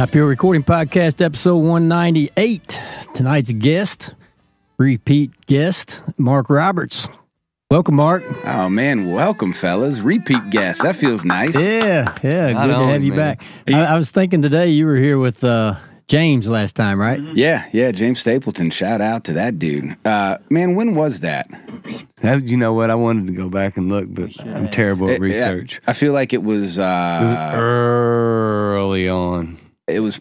Top Hill Recording Podcast, episode 198. Tonight's guest, repeat guest, Mark Roberts. Welcome, Mark. Oh man, welcome, fellas. Repeat guest. That feels nice. Yeah, yeah, Not good to have you man. back. I, I was thinking today you were here with uh, James last time, right? Yeah, yeah. James Stapleton. Shout out to that dude. Uh, man, when was that? That- you know what? I wanted to go back and look, but I'm terrible at It- yeah, research. I feel like it was. Uh, Early on. It was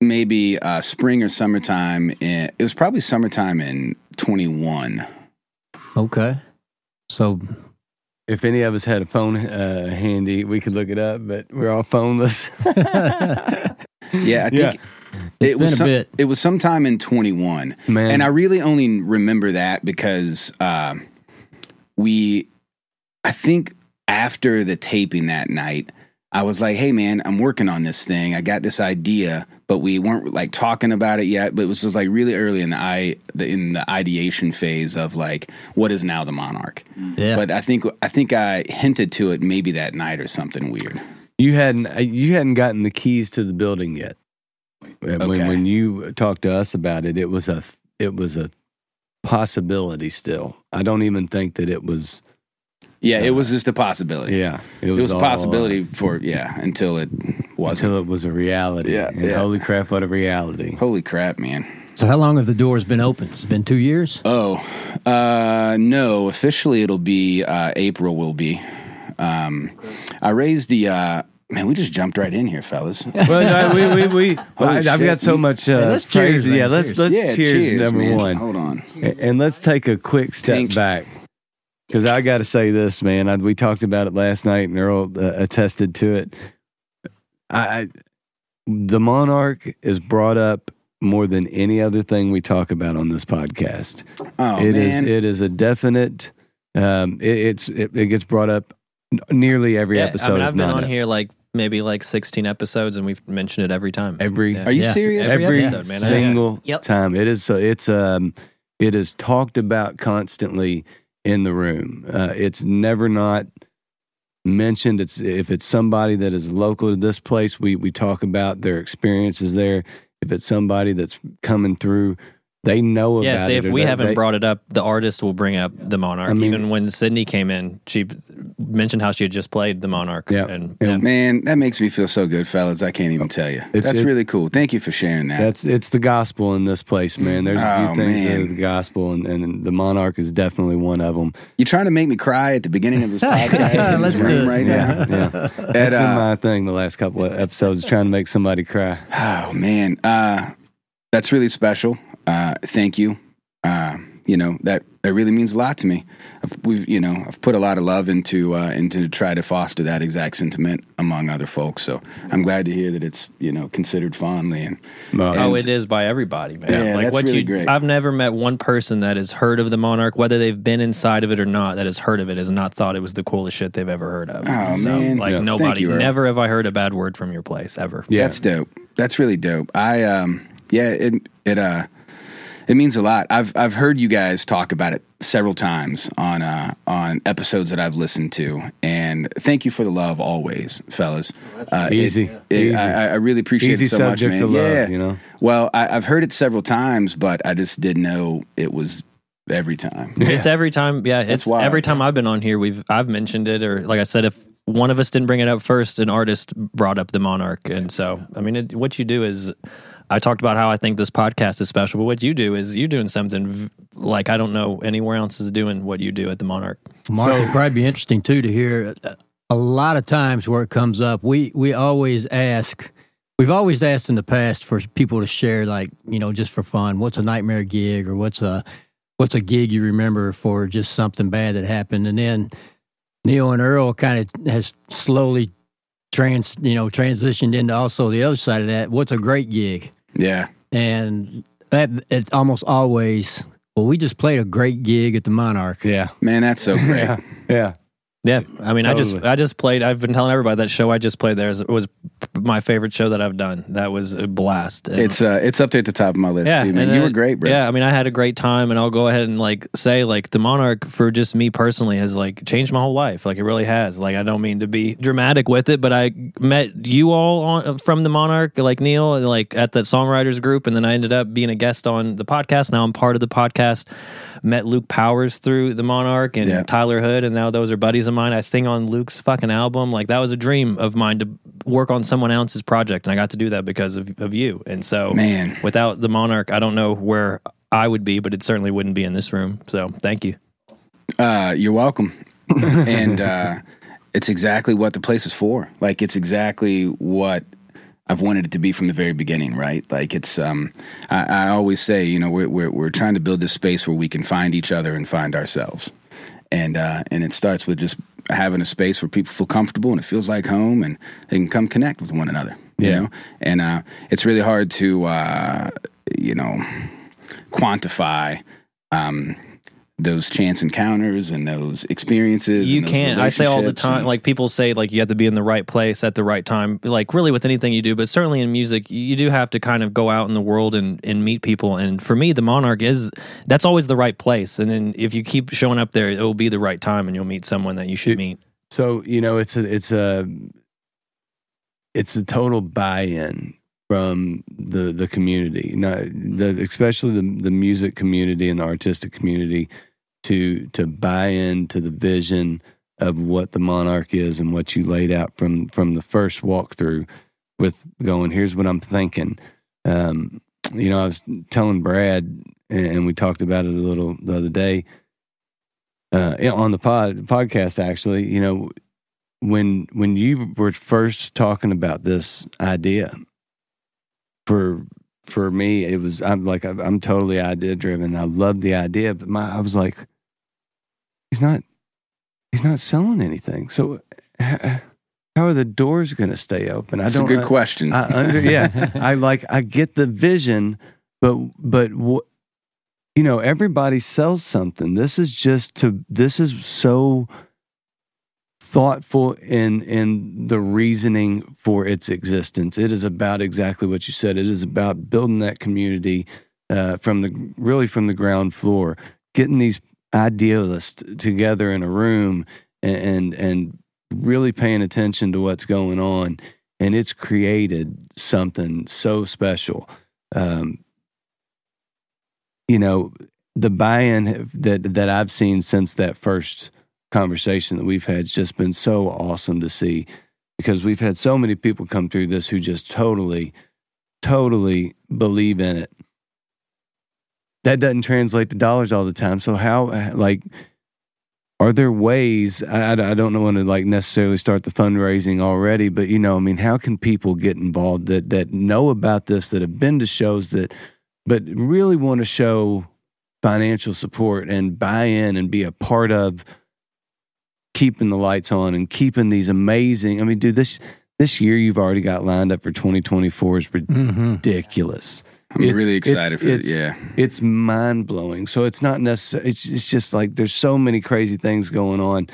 maybe uh, spring or summertime. In, it was probably summertime in twenty one. Okay. So, If any of us had a phone uh, handy, we could look it up, but we're all phoneless. Yeah, I Yeah. think It's it was. been a some- bit. It was sometime in twenty one. Man, And I really only remember that because uh, we, I think after the taping that night, I was like, "Hey, man, I'm working on this thing. I got this idea, but we weren't like talking about it yet. But it was just like really early in the i the, in the ideation phase of like what is now the Monarch. yeah. But I think I think I hinted to it maybe that night or something weird. you hadn't uh, you hadn't gotten the keys to the building yet. When Okay. when you talked to us about it, it was a it was a possibility. Still, I don't even think that it was. Yeah, it was just a possibility. Yeah, It was a all- possibility for yeah until it wasn't. until it was a reality. Yeah, And yeah. Holy crap! What a reality! Holy crap, man. so, how long have the doors been open? It's been two years? Oh, uh, no. Officially, it'll be uh, April. Will be. Um, I raised the. Uh, man, we just jumped right in here, fellas. well, no, we, we, we Holy I, have shit. got so much. Uh, Hey, let's cheers, praise- Yeah, let's Cheers. let's yeah, cheers, number man. one, Hold on. A- and let's take a quick step Tink. back because I got to say this, man. I, we talked about it last night, and Earl uh, attested to it. I, I the monarch is brought up more than any other thing we talk about on this podcast. Oh It is man, it is a definite. Um, it, it's it, it gets brought up nearly every yeah, episode. I mean, I've been on it. here like maybe like 16 episodes, and we've mentioned it every time. Every- Yeah. Are you Yeah. serious? Every every episode, man. single Yep. time. It is. It's um. It is talked about constantly in the room. Uh, it's never not mentioned. It's if it's somebody that is local to this place, we we talk about their experiences there. If it's somebody that's coming through, they know Yeah, about see, it. if or we haven't they- brought it up, the artist will bring up the Monarch. I mean- Even when Sydney came in, she mentioned how she had just played the Monarch. Yeah. and Yeah. yeah. man, that makes me feel so good, fellas. I can't even tell you. It's- That's it- really cool. Thank you for sharing that. That's it's the gospel in this place, man. There's a few Oh, things that man. are the gospel, and, and the monarch is definitely one of them. You're trying to make me cry at the beginning of this podcast in Let's this do room right Yeah, now? yeah. That's At, been uh, my thing the last couple of episodes, trying to make somebody cry. Oh man, uh, that's really special. Uh, thank you. Uh, you know that that really means a lot to me. I've, we've you know I've put a lot of love into uh, into to try to foster that exact sentiment among other folks. So I'm glad to hear that it's you know considered fondly and Well, Oh, it is by everybody, man. Yeah, like that's what really you, great. I've never met one person that has heard of the Monarch, whether they've been inside of it or not, that has heard of it, has not thought it was the coolest shit they've ever heard of. Oh, so, man. like Yeah. Nobody, you, never have I heard a bad word from your place ever. yeah, that's dope. That's really dope. I um yeah it it uh it means a lot. I've I've heard you guys talk about it several times on uh on episodes that I've listened to, and thank you for the love always, fellas. Uh, Easy. it- Easy. I, I really appreciate easy it so much, man. to love. yeah. You know, Well, I, I've heard it several times, but I just didn't know it was every time. It's every time, yeah. It's wild. every time I've been on here, we've I've mentioned it, or like I said, if one of us didn't bring it up first, an artist brought up the Monarch, and so I mean, it, what you do is, I talked about how I think this podcast is special, but what you do is you're doing something v- like I don't know anywhere else is doing what you do at the Monarch. Mark, it'd probably be interesting too to hear uh, a lot of times where it comes up. We we always ask. We've always asked in the past for people to share, like you know, just for fun. What's a nightmare gig, or what's a what's a gig you remember for just something bad that happened, and then Neil and Earl kind of has slowly trans you know transitioned into also the other side of that. What's a great gig? Yeah. And that it's almost always well, we just played a great gig at the Monarch. yeah, Man, that's so great. yeah, yeah. Yeah, I mean, I just I just played. I've been telling everybody that show I just played there is, was my favorite show that I've done. That was a blast. And- It's uh, it's up there at the top of my list yeah, too, man. You were great, bro. Yeah, I mean, I had a great time, and I'll go ahead and like say, like the Monarch for just me personally has like changed my whole life. Like it really has. Like I don't mean to be dramatic with it, but I met you all on from the Monarch, like Neil, and like at that songwriters group, and then I ended up being a guest on the podcast. Now I'm part of the podcast. Met Luke Powers through the Monarch and Yeah. Tyler Hood, and now those are buddies of mine. I sing on Luke's fucking album. Like that was a dream of mine to work on someone else's project, and I got to do that because of, of you. And so, Man. without the Monarch, I don't know where I would be, but it certainly wouldn't be in this room. So, thank you. Uh, you're welcome. and uh, it's exactly what the place is for. Like it's exactly what I've wanted it to be from the very beginning, right? Like it's. Um, I, I always say, you know, we're, we're we're trying to build this space where we can find each other and find ourselves, and uh, and it starts with just having a space where people feel comfortable and it feels like home, and they can come connect with one another. You Yeah. know, and uh, it's really hard to uh, you know quantify. Um, those chance encounters and those experiences. You and can't. I say all the time, and- like people say, like you have to be in the right place at the right time. Like really with anything you do, but certainly in music, you do have to kind of go out in the world and, and meet people. And for me, the Monarch is that's always the right place. And then if you keep showing up there, it will be the right time, and you'll meet someone that you should It- meet. So you know, it's a it's a it's a total buy-in from the the community, not the especially the the music community and the artistic community to to buy into the vision of what the monarch is and what you laid out from from the first walkthrough with going here's what i'm thinking. Um you know i was telling brad and we talked about it a little the other day uh on the pod podcast actually you know when when you were first talking about this idea for for me it was i'm like I'm totally idea driven i love the idea but my i was like he's not he's not selling anything so how are the doors going to stay open i That's a good question. I under yeah. I like I get the vision, but but what you know, everybody sells something. This is just to this is so thoughtful in in the reasoning for its existence. It is about exactly what you said. It is about building that community uh, from the really from the ground floor, getting these idealists together in a room and and, and really paying attention to what's going on and it's created something so special. Um, you know, the buy-in that that I've seen since that first conversation that we've had has just been so awesome to see because we've had so many people come through this who just totally, totally believe in it. That doesn't translate to dollars all the time. So how like are there ways I, I don't know when to like necessarily start the fundraising already but you know i mean how can people get involved that that know about this that have been to shows that but really want to show financial support and buy in and be a part of keeping the lights on and keeping these amazing i mean dude this this year you've already got lined up for 2024 is Mm-hmm. I'm it's- really it's- excited for it. Yeah. it's mind blowing. So it's not necessary. It's it's just like there's so many crazy things going on.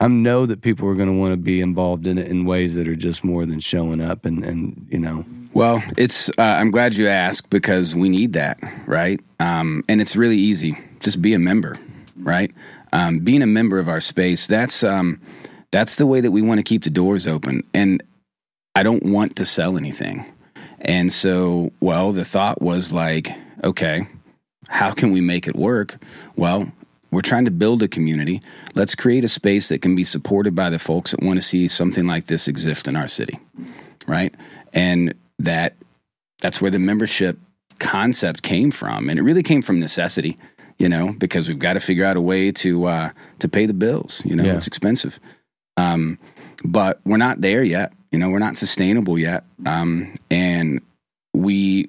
I know that people are going to want to be involved in it in ways that are just more than showing up and and you know. Well, it's. Uh, I'm glad you asked because we need that, right? Um, and it's really easy. Just be a member, right? Um, being a member of our space. That's um, that's the way that we want to keep the doors open. And I don't want to sell anything. And so, well, the thought was like, okay, how can we make it work? Well, we're trying to build a community. Let's create a space that can be supported by the folks that want to see something like this exist in our city, right? And that that's where the membership concept came from, and it really came from necessity, you know, because we've got to figure out a way to uh, to pay the bills. You know, Yeah. it's expensive, um, but we're not there yet. You know, we're not sustainable yet, um, and we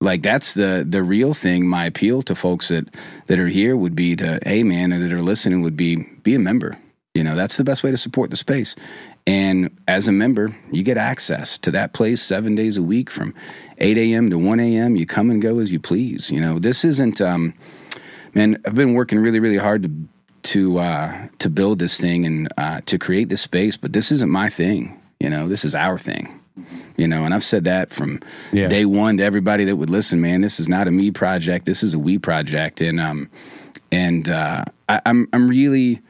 like that's the the real thing. My appeal to folks that that are here would be to, hey man, or that are listening would be be a member. You know, that's the best way to support the space. And as a member, you get access to that place seven days a week from 8 a.m. to 1 a.m. You come and go as you please. You know, this isn't, um, man, I've been working really, really hard to to uh, to build this thing and uh, to create this space, but this isn't my thing. You know, this is our thing. You know, and I've said that from Yeah. day one to everybody that would listen. Man, this is not a me project. This is a we project, and um, and uh, I, I'm I'm really.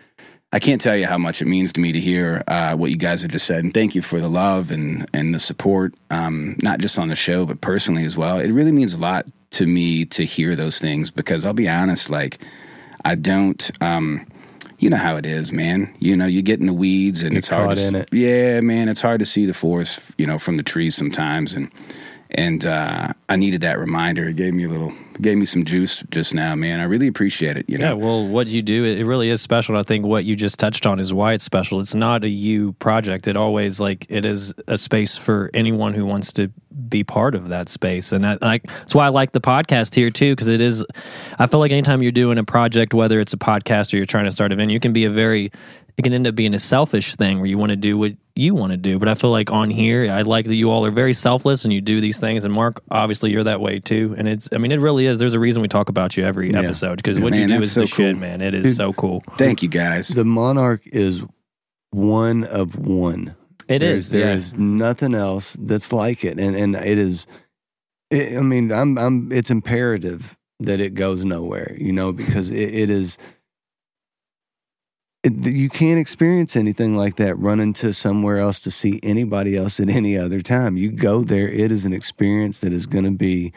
I can't tell you how much it means to me to hear uh, what you guys have just said, and thank you for the love and and the support, um, not just on the show but personally as well. It really means a lot to me to hear those things because I'll be honest, like I don't, um, you know how it is, man. You know, you get in the weeds and Get it's hard to, in it. yeah, man, it's hard to see the forest, you know, from the trees sometimes, and and uh, I needed that reminder. It gave me a little, gave me some juice just now, man. I really appreciate it. You know, Yeah, well, what you do, it really is special. I think what you just touched on is why it's special. It's not a you project. It always like it is a space for anyone who wants to be part of that space. And I, I, that's why I like the podcast here too, because it is. I feel like anytime you're doing a project, whether it's a podcast or you're trying to start a venue, you can be a very. It can end up being a selfish thing where you want to do what you want to do. But I feel like on here, I like that you all are very selfless and you do these things. And Mark, obviously, you're that way too. And it's. I mean, it really is. There's a reason we talk about you every Yeah. episode because what you do is so the shit, man. It is Dude. so cool. thank you guys. The Monarch is one of one. It There- is. There yeah. is nothing else that's like it, and and it is. It, I mean, I'm I'm. It's imperative that it goes nowhere, you know, because it, it is. You can't experience anything like that running to somewhere else to see anybody else at any other time. You go there, it is an experience that is going to be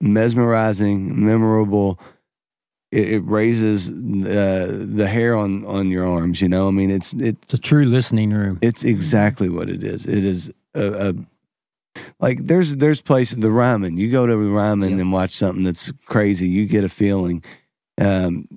mesmerizing, memorable. It, it raises uh, the hair on on your arms. You know, I mean, it's it It's a true listening room. it's exactly what it is. It is a, a like there's there's places the Ryman. You go to the Ryman Yep. and watch something that's crazy. You get a feeling, um,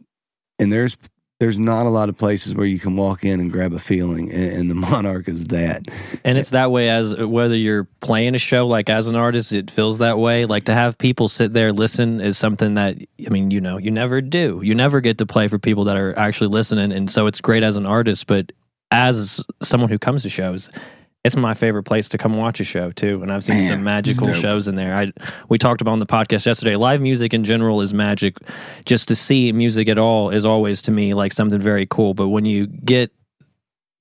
and there's there's not a lot of places where you can walk in and grab a feeling, and, and the Monarch is that. and it's that way as whether you're playing a show like as an artist it feels that way. Like to have people sit there listen is something that i mean you know you never do. You never get to play for people that are actually listening. And so it's great as an artist but as someone who comes to shows it's my favorite place to come watch a show too and i've seen Man, some magical shows in there i we talked about on the podcast yesterday live music in general is magic just to see music at all is always to me like something very cool but when you get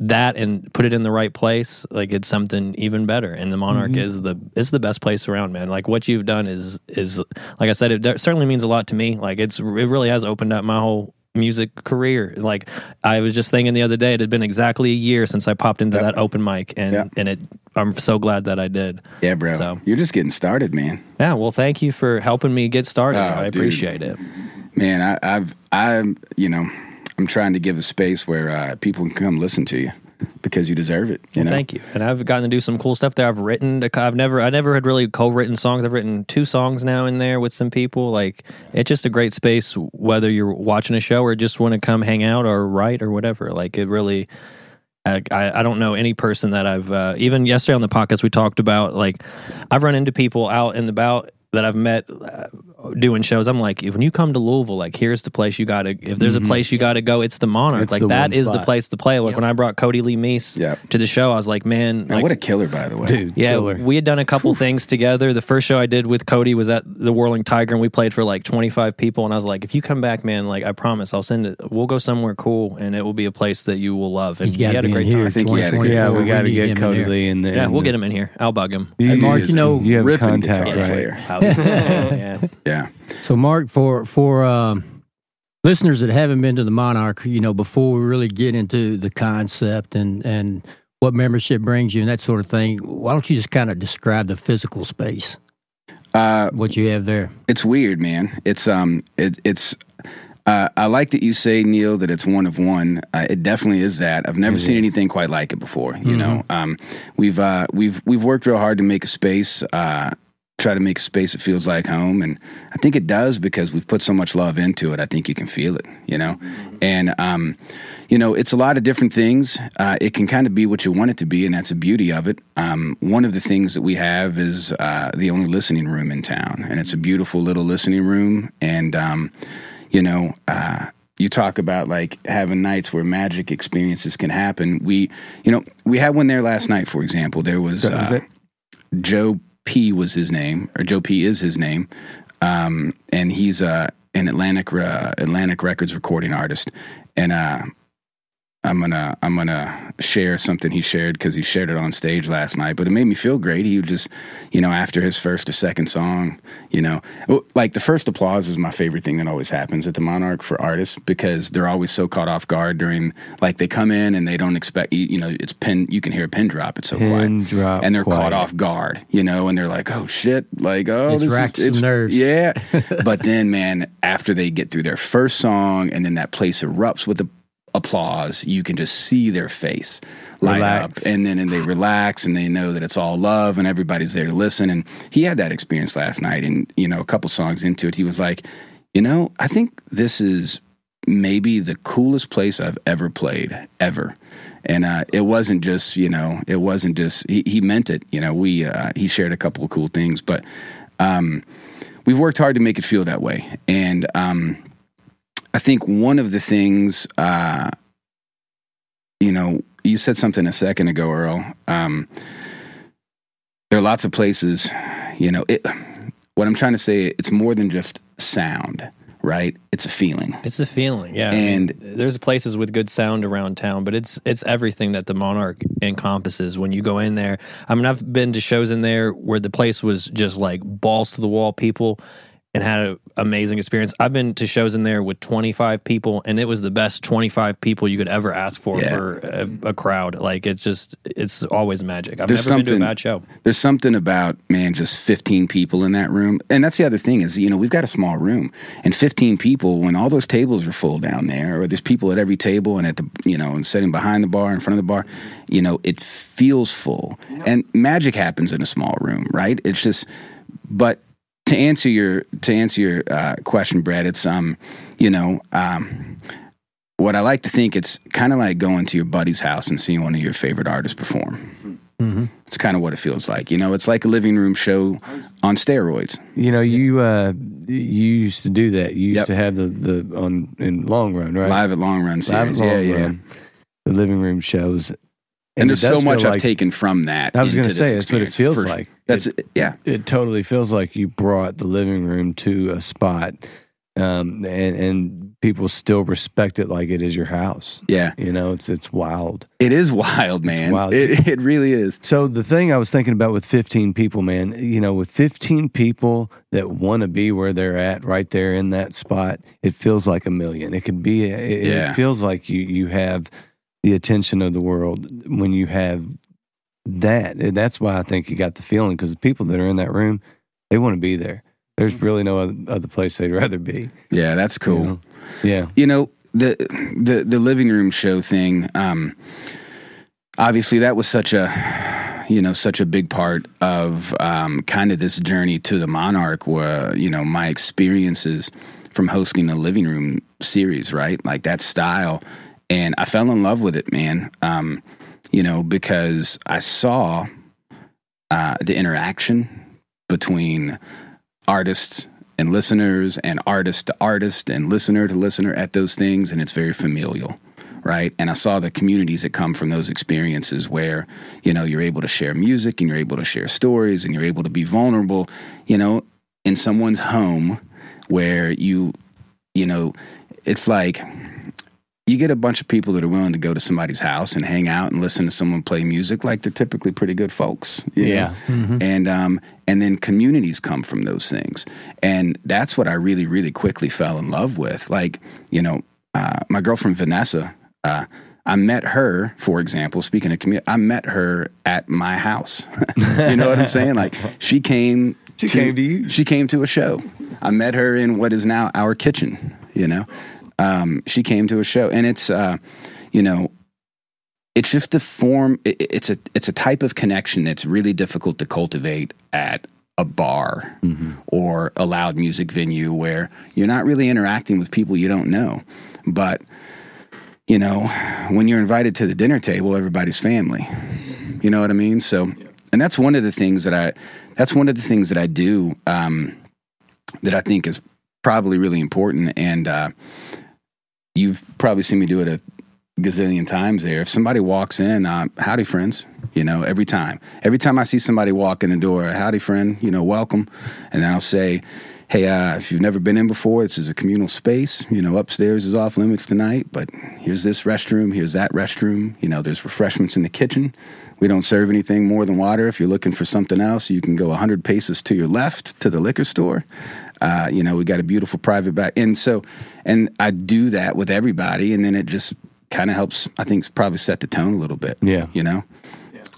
that and put it in the right place, like it's something even better. And the Monarch Mhm. is the is the best place around, man. Like what you've done is is like I said, it certainly means a lot to me. Like it's it really has opened up my whole music career. Like I was just thinking the other day, it had been exactly a year since I popped into Yeah. that open mic, and Yeah. and it I'm so glad that I did. Yeah, bro. So- You're just getting started, man. Yeah, well, thank you for helping me get started. Oh, I dude. appreciate it. Man, I, I've I'm you know I'm trying to give a space where uh, people can come listen to you because you deserve it. You Well, know, thank you. And I've gotten to do some cool stuff there. I've written. I've never. I never had really co-written songs. I've written two songs now in there with some people. Like it's just a great space, whether you're watching a show or just want to come hang out or write or whatever. Like it really. I, I I don't know any person that I've uh, even yesterday on the podcast we talked about like I've run into people out and about that I've met uh, doing shows. I'm like, when you come to Louisville, like here's the place you got to. If there's Mhm. a place you got to go, it's the Monarch. It's like the that one is the place to play. Like Yep. when I brought Cody Lee Meese Yeah. to the show, I was like, man, Man, like, what a killer, by the way. Dude, yeah, killer. we had done a couple things together. The first show I did with Cody was at the Whirling Tiger, and we played for like 25 people. And I was like, if you come back, man, like I promise, I'll send it. We'll go somewhere cool, and it will be a place that you will love. And He's he had a great here. time. I think he had a good- yeah, 2024. we got to need get him in Cody. Lee in there. Yeah, we'll get him in here. I'll bug him. You- Mark, you know, you have a contact, right? player. How is it? yeah. Yeah. So, Mark, for for um, listeners that haven't been to the Monarch, you know, before we really get into the concept and and what membership brings you and that sort of thing, why don't you just kind of describe the physical space, Uh, what you have there? it's weird, man. It's um, it, it's. Uh, I like that you say, Neil, that it's one of one. Uh, it definitely is that. I've never It seen is. anything quite like it before. You know, um, we've uh, we've we've worked real hard to make a space. Try to make space that feels like home, and I think it does because we've put so much love into it. I think you can feel it. You know, and um, you know, it's a lot of different things. Uh, it can kind of be what you want it to be, and that's the beauty of it. Um, one of the things that we have is uh, the only listening room in town, and it's a beautiful little listening room. And um, you know, uh, you talk about like having nights where magic experiences can happen. We, you know, we had one there last night, for example. There was, That was uh. Joe P was his name, or Joe P is his name, um, and he's uh, an Atlantic uh, Atlantic Records recording artist. and uh, I'm gonna I'm gonna share something he shared because he shared it on stage last night. But it made me feel great. He would just, you know, after his first or second song, you know, oh, like the first applause is my favorite thing that always happens at the Monarch for artists because they're always so caught off guard during like they come in and they don't expect you, you know it's pin you can hear a pin drop. It's so Pin quiet. drop and they're quiet. caught off guard, you know, and they're like, "Oh shit!" Like, "Oh, It's this racked is it's, nerves. Yeah, but then, man, after they get through their first song, and then that place erupts with the applause, you can just see their face light Relax. up, and then and they relax, and they know that it's all love, and everybody's there to listen. And he had that experience last night, and you know, a couple songs into it, he was like, "You know, I think this is." Maybe the coolest place I've ever played, ever and uh, it wasn't just you know it wasn't just he, he meant it you know we uh, he shared a couple of cool things but um, we've worked hard to make it feel that way and um, i think one of the things uh, you know you said something a second ago earl um, there are lots of places you know it what i'm trying to say it's more than just sound right it's a feeling It's a feeling, yeah. I mean, And- there's places with good sound around town, but it's it's everything that the Monarch encompasses. When you go in there, I mean, I've been to shows in there where the place was just like balls to the wall people, and had an amazing experience. I've been to shows in there with 25 people, and it was the best 25 people you could ever ask for Yeah. for a, a crowd. Like it's just it's always magic. I've There's never been to a something- bad show. there's something about man just 15 people in that room and that's the other thing is you know we've got a small room and 15 people when all those tables are full down there or there's people at every table and at the you know and sitting behind the bar in front of the bar you know it feels full and magic happens in a small room right it's just but to answer your to answer your uh, question brad it's um you know um what I like to think it's kind of like going to your buddy's house and seeing one of your favorite artists perform. hmm It's kind of what it feels like. You know, it's like a living room show on steroids. You know, you uh, you used to do that. You used Yep. to have the the on in long run, right? Live at Long Run Live at long yeah, yeah. the living room shows. And, it there's so much I've like- taken from that. I was going gonna say that's what it feels like. That's yeah. It totally feels like you brought the living room to a spot, um, and and people still respect it like it is your house. Yeah. You know, it's it's wild. It is wild, man. wild. It, it really is. So the thing I was thinking about with 15 people, man, you know, with 15 people that want to be where they're at, right there in that spot, it feels like a million. It could be. It, Yeah. it feels like you you have the attention of the world when you have that. That's why I think you got the feeling because the people that are in that room, they want to be there. There's really no other, place they'd rather be. Yeah, that's you cool. know? Yeah. you know the the the living room show thing um obviously that was such a you know such a big part of um kind of this journey to the monarch where you know my experiences from hosting a living room series right like that style and i fell in love with it man. Um you know because i saw uh the interaction between artists and listeners and artist to artist and listener to listener at those things. And it's very familial right? And i saw the communities that come from those experiences where you know you're able to share music and you're able to share stories and you're able to be vulnerable you know in someone's home where you you know it's like you get a bunch of people that are willing to go to somebody's house and hang out and listen to someone play music like they're typically pretty good folks you know? hmm and um and then communities come from those things. And that's what i really really quickly fell in love with. Like you know uh, my girlfriend vanessa uh, i met her for example speaking of community i met her at my house. You know what i'm saying? Like she came She came to you. she came to a show. I met her in what is now our kitchen you know um, she came to a show and it's uh, you know it's just a form it, it's a it's a type of connection that's really difficult to cultivate at a bar Mm-hmm. or a loud music venue where you're not really interacting with people you don't know. But you know when you're invited to the dinner table everybody's family. You know what i mean? So and that's one of the things that i that's one of the things that i do um, that i think is probably really important. And uh, you've probably seen me do it a gazillion times there. If somebody walks in, uh, howdy, friends, you know, every time. Every time I see somebody walk in the door, howdy, friend, you know, welcome. And I'll say, hey, uh, if you've never been in before, this is a communal space. You know, upstairs is off limits tonight, but here's this restroom, here's that restroom. You know, there's refreshments in the kitchen. We don't serve anything more than water. If you're looking for something else, you can go 100 paces to your left to the liquor store. Uh, you know, we got a beautiful private back. And so, and I do that with everybody, and then it just kind of helps, I think, probably set the tone a little bit. Yeah. You know?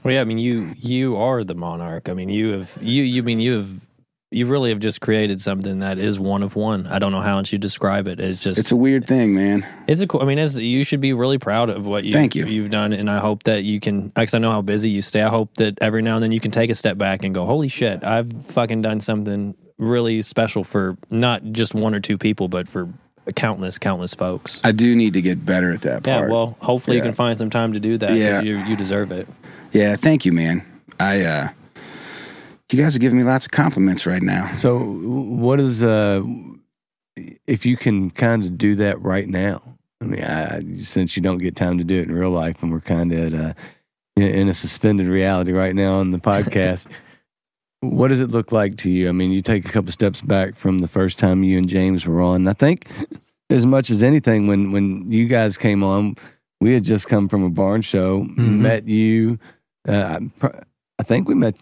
Well, yeah, I mean, you you are the monarch. I mean, you have you you mean you have you really have just created something that is one of one. I don't know how else you describe it. It's just It's a weird thing, man. It's a cool. I mean, it's, you should be really proud of what you, Thank you. you've done, and I hope that you can. Because I know how busy you stay. I hope that every now and then you can take a step back and go, "Holy shit, I've fucking done something really special for not just one or two people, but for countless, countless folks." I do need to get better at that yeah. Well, hopefully you can find some time to do that. Yeah. You you deserve it. Yeah, thank you, man. I uh you guys are giving me lots of compliments right now. So, what is uh, if you can kind of do that right now? I mean, I, since you don't get time to do it in real life, and we're kind of at a, in a suspended reality right now on the podcast. What does it look like to you? I mean, you take a couple steps back from the first time you and James were on. I think, as much as anything, when when you guys came on, we had just come from a barn show, met you. Uh, I- I think we met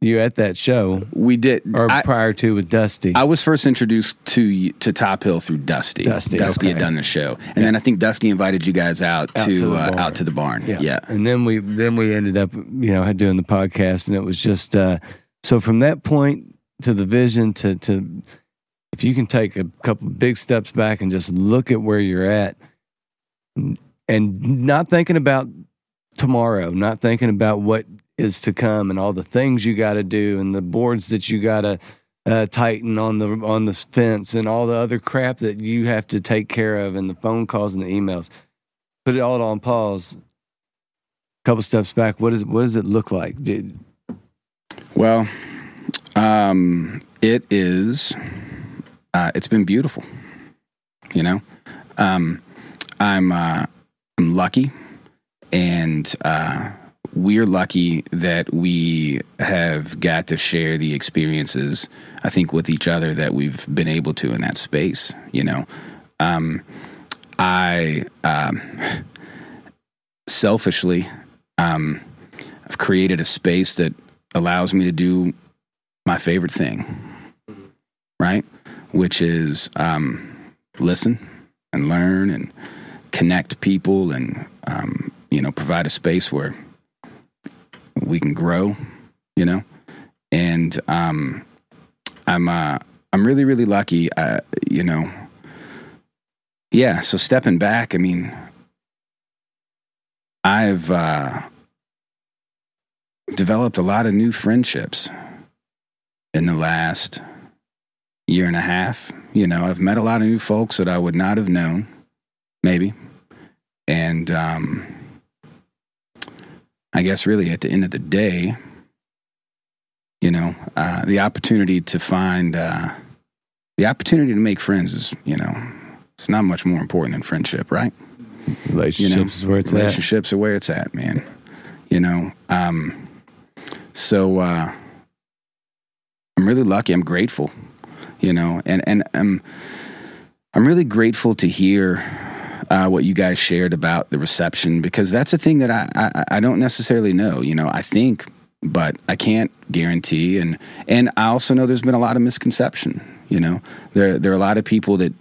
you at that show We did or I, prior to with Dusty. I was first introduced to to Top Hill through Dusty. Dusty, Dusty had done the show, and then I think Dusty invited you guys out, Out to, to uh, out to the barn. Yeah. and then we then we ended up you know doing the podcast, and it was just uh, so from that point to the vision to to if you can take a couple big steps back and just look at where you're at, and not thinking about tomorrow, not thinking about what is to come and all the things you got to do and the boards that you got to uh, tighten on the on the fence and all the other crap that you have to take care of and the phone calls and the emails. Put it all on pause. A couple steps back. What is what does it look like? Did, Well, um, it is. Uh, it's been beautiful. You know, um, I'm uh, I'm lucky, and uh, we're lucky that we have got to share the experiences. I think with each other that we've been able to in that space. You know, um, I um, selfishly, um, I've created a space that allows me to do my favorite thing, right? Which is um, listen and learn and connect people and, um, you know, provide a space where we can grow, you know? And um, I'm, uh, I'm really, really lucky, uh, you know. Yeah, so stepping back, I mean, I've uh, developed a lot of new friendships in the last year and a half. You know, I've met a lot of new folks that I would not have known, maybe. And um, I guess really at the end of the day, you know, uh, the opportunity to find uh, the opportunity to make friends is, you know, it's not much more important than friendship, right? relationships is where it's at. relationships are where it's at, man. You know, um, so uh, I'm really lucky. I'm grateful. You know, and and I'm I'm really grateful to hear uh, what you guys shared about the reception because that's a thing that I, I I don't necessarily know. You know, I think, but I can't guarantee. And and I also know there's been a lot of misconception. You know, there there are a lot of people that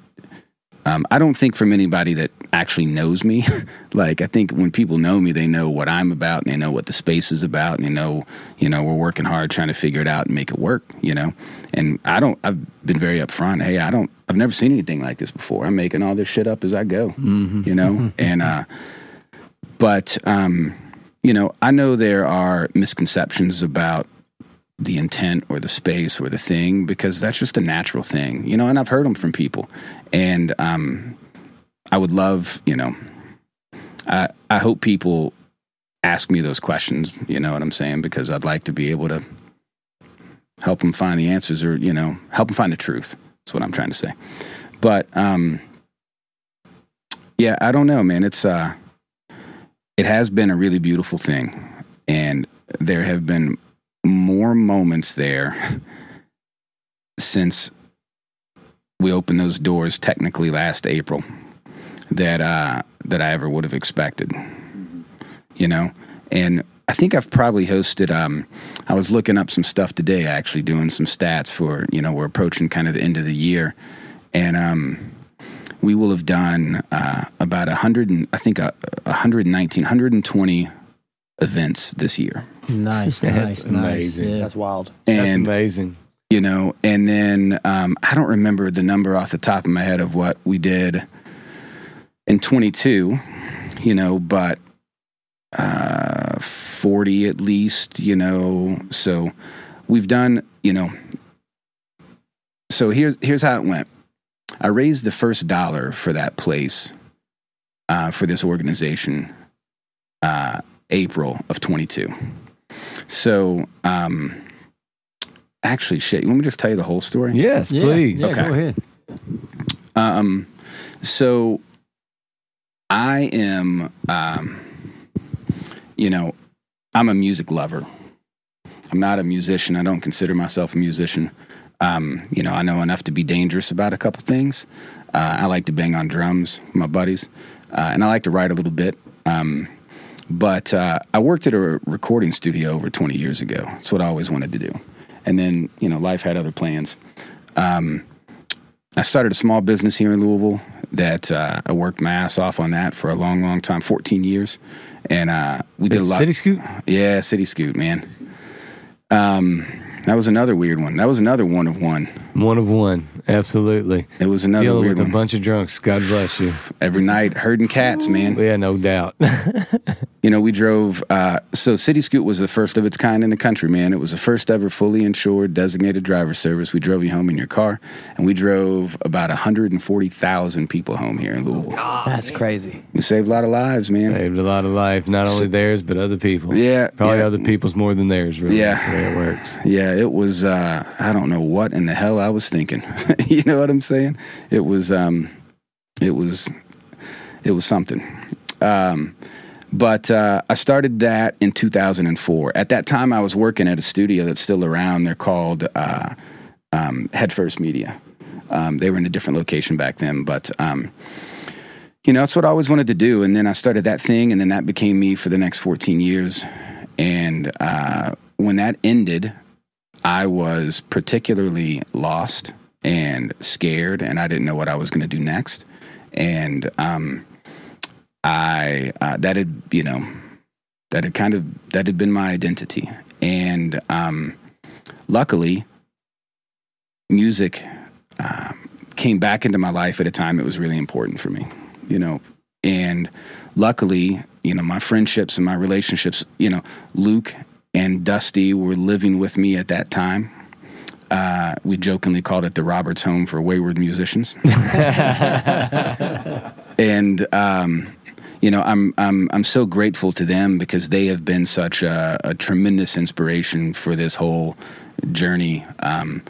um, I don't think from anybody that actually knows me. like I think when people know me, they know what I'm about, and they know what the space is about, and they know, you know, we're working hard trying to figure it out and make it work. You know, and I don't. I've been very upfront. Hey, I don't. I've never seen anything like this before. I'm making all this shit up as I go. You know, and uh, but um, you know, I know there are misconceptions about the intent or the space or the thing because that's just a natural thing, you know. And I've heard them from people, and um, I would love, you know, I I hope people ask me those questions. You know what I'm saying? Because I'd like to be able to help them find the answers, or you know, help them find the truth. That's what I'm trying to say. But um, yeah, I don't know, man. It's uh, it has been a really beautiful thing, and there have been more moments there since we opened those doors technically last April that uh, that I ever would have expected. You know, and I think I've probably hosted. Um, I was looking up some stuff today, actually doing some stats for you know we're approaching kind of the end of the year, and um, we will have done uh, about a hundred and I think a, a 119, 120 events this year, Nice, That's nice, nice. amazing. Yeah. That's wild. That's amazing. you know, and then um, I don't remember the number off the top of my head of what we did in 22, you know, but uh, 40 at least, you know. So we've done, you know. So here's here's how it went. I raised the first dollar for that place, uh, for this organization, uh, April of 22. So, um, actually, shit, you want me to just tell you the whole story? Yes, Yeah, please. Yeah, Okay. Go ahead. Um, so I am, um, you know, I'm a music lover. I'm not a musician. I don't consider myself a musician. Um, you know, I know enough to be dangerous about a couple things. Uh, I like to bang on drums, with my buddies, uh, and I like to write a little bit. Um, but uh, I worked at a recording studio over 20 years ago. That's what I always wanted to do. And then, you know, life had other plans. Um, I started a small business here in Louisville that uh, I worked my ass off on that for a long, long time 14 years. And uh, we did a lot. City Scoot. Yeah, City Scoot, man. Um, that was another weird one. That was another one of one. One of one. Absolutely. It was another Dealing weird with a bunch of drunks. God bless you. Every night, herding cats, man. Yeah, no doubt. You know, we drove. Uh, so City Scoot was the first of its kind in the country, man. It was the first ever fully insured designated driver service. We drove you home in your car, and we drove about 140,000 people home here in Louisville. That's crazy. We saved a lot of lives, man. Saved a lot of life, not only theirs but other people. Yeah, Probably yeah. other people's more than theirs. Really. Yeah. That's the way it works. Yeah, it was. Uh, I don't know what in the hell I was thinking. you know what I'm saying? It was. Um, it was. It was something. Um, but uh, I started that in 2004. At that time, I was working at a studio that's still around. They're called uh, um, Head First Media. Um, they were in a different location back then, but um, you know that's what I always wanted to do. And then I started that thing, and then that became me for the next 14 years. And uh, when that ended, I was particularly lost and scared, and I didn't know what I was going to do next. And um, I uh, that had you know that had kind of that had been my identity, and um, luckily, music uh, came back into my life at a time it was really important for me, you know, and luckily, you know, my friendships and my relationships, you know, Luke and Dusty were living with me at that time. Uh, we jokingly called it the Roberts Home for Wayward Musicians. and um, you know, I'm I'm I'm so grateful to them because they have been such a, a tremendous inspiration for this whole journey um,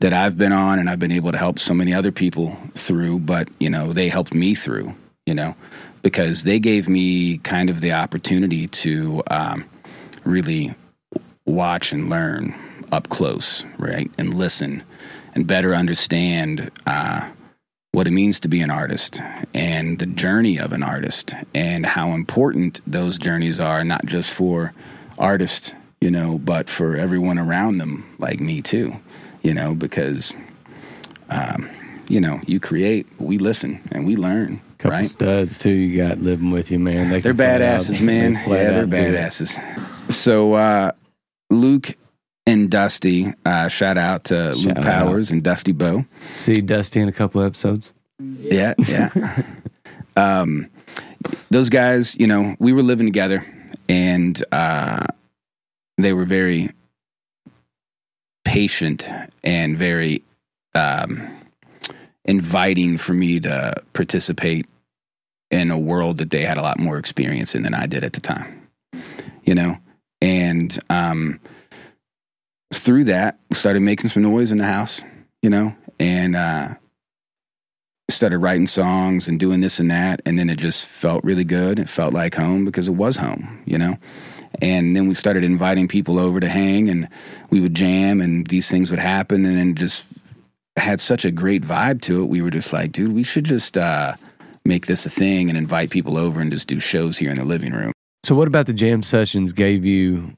that I've been on, and I've been able to help so many other people through. But you know, they helped me through. You know, because they gave me kind of the opportunity to um, really watch and learn up close, right, and listen and better understand uh, what it means to be an artist and the journey of an artist and how important those journeys are, not just for artists, you know, but for everyone around them, like me too, you know, because, um, you know, you create, we listen and we learn, Couple right? studs too. You got living with you, man. They They're can flat out- badasses, man. Yeah, they're out do it. badasses. So uh, Luke and Dusty, uh, shout out to Luke Shout Powers and Dusty Bow. See Dusty in a couple episodes. Yeah, yeah. um, those guys, you know, we were living together, and uh, they were very patient and very um, inviting for me to participate in a world that they had a lot more experience in than I did at the time. You know, and um, through that, started making some noise in the house. You know, and uh, started writing songs and doing this and that and then it just felt really good it felt like home because it was home you know and then we started inviting people over to hang and we would jam and these things would happen and then just had such a great vibe to it. We were just like, dude, we should just uh, make this a thing and invite people over and just do shows here in the living room. So what about the jam sessions gave you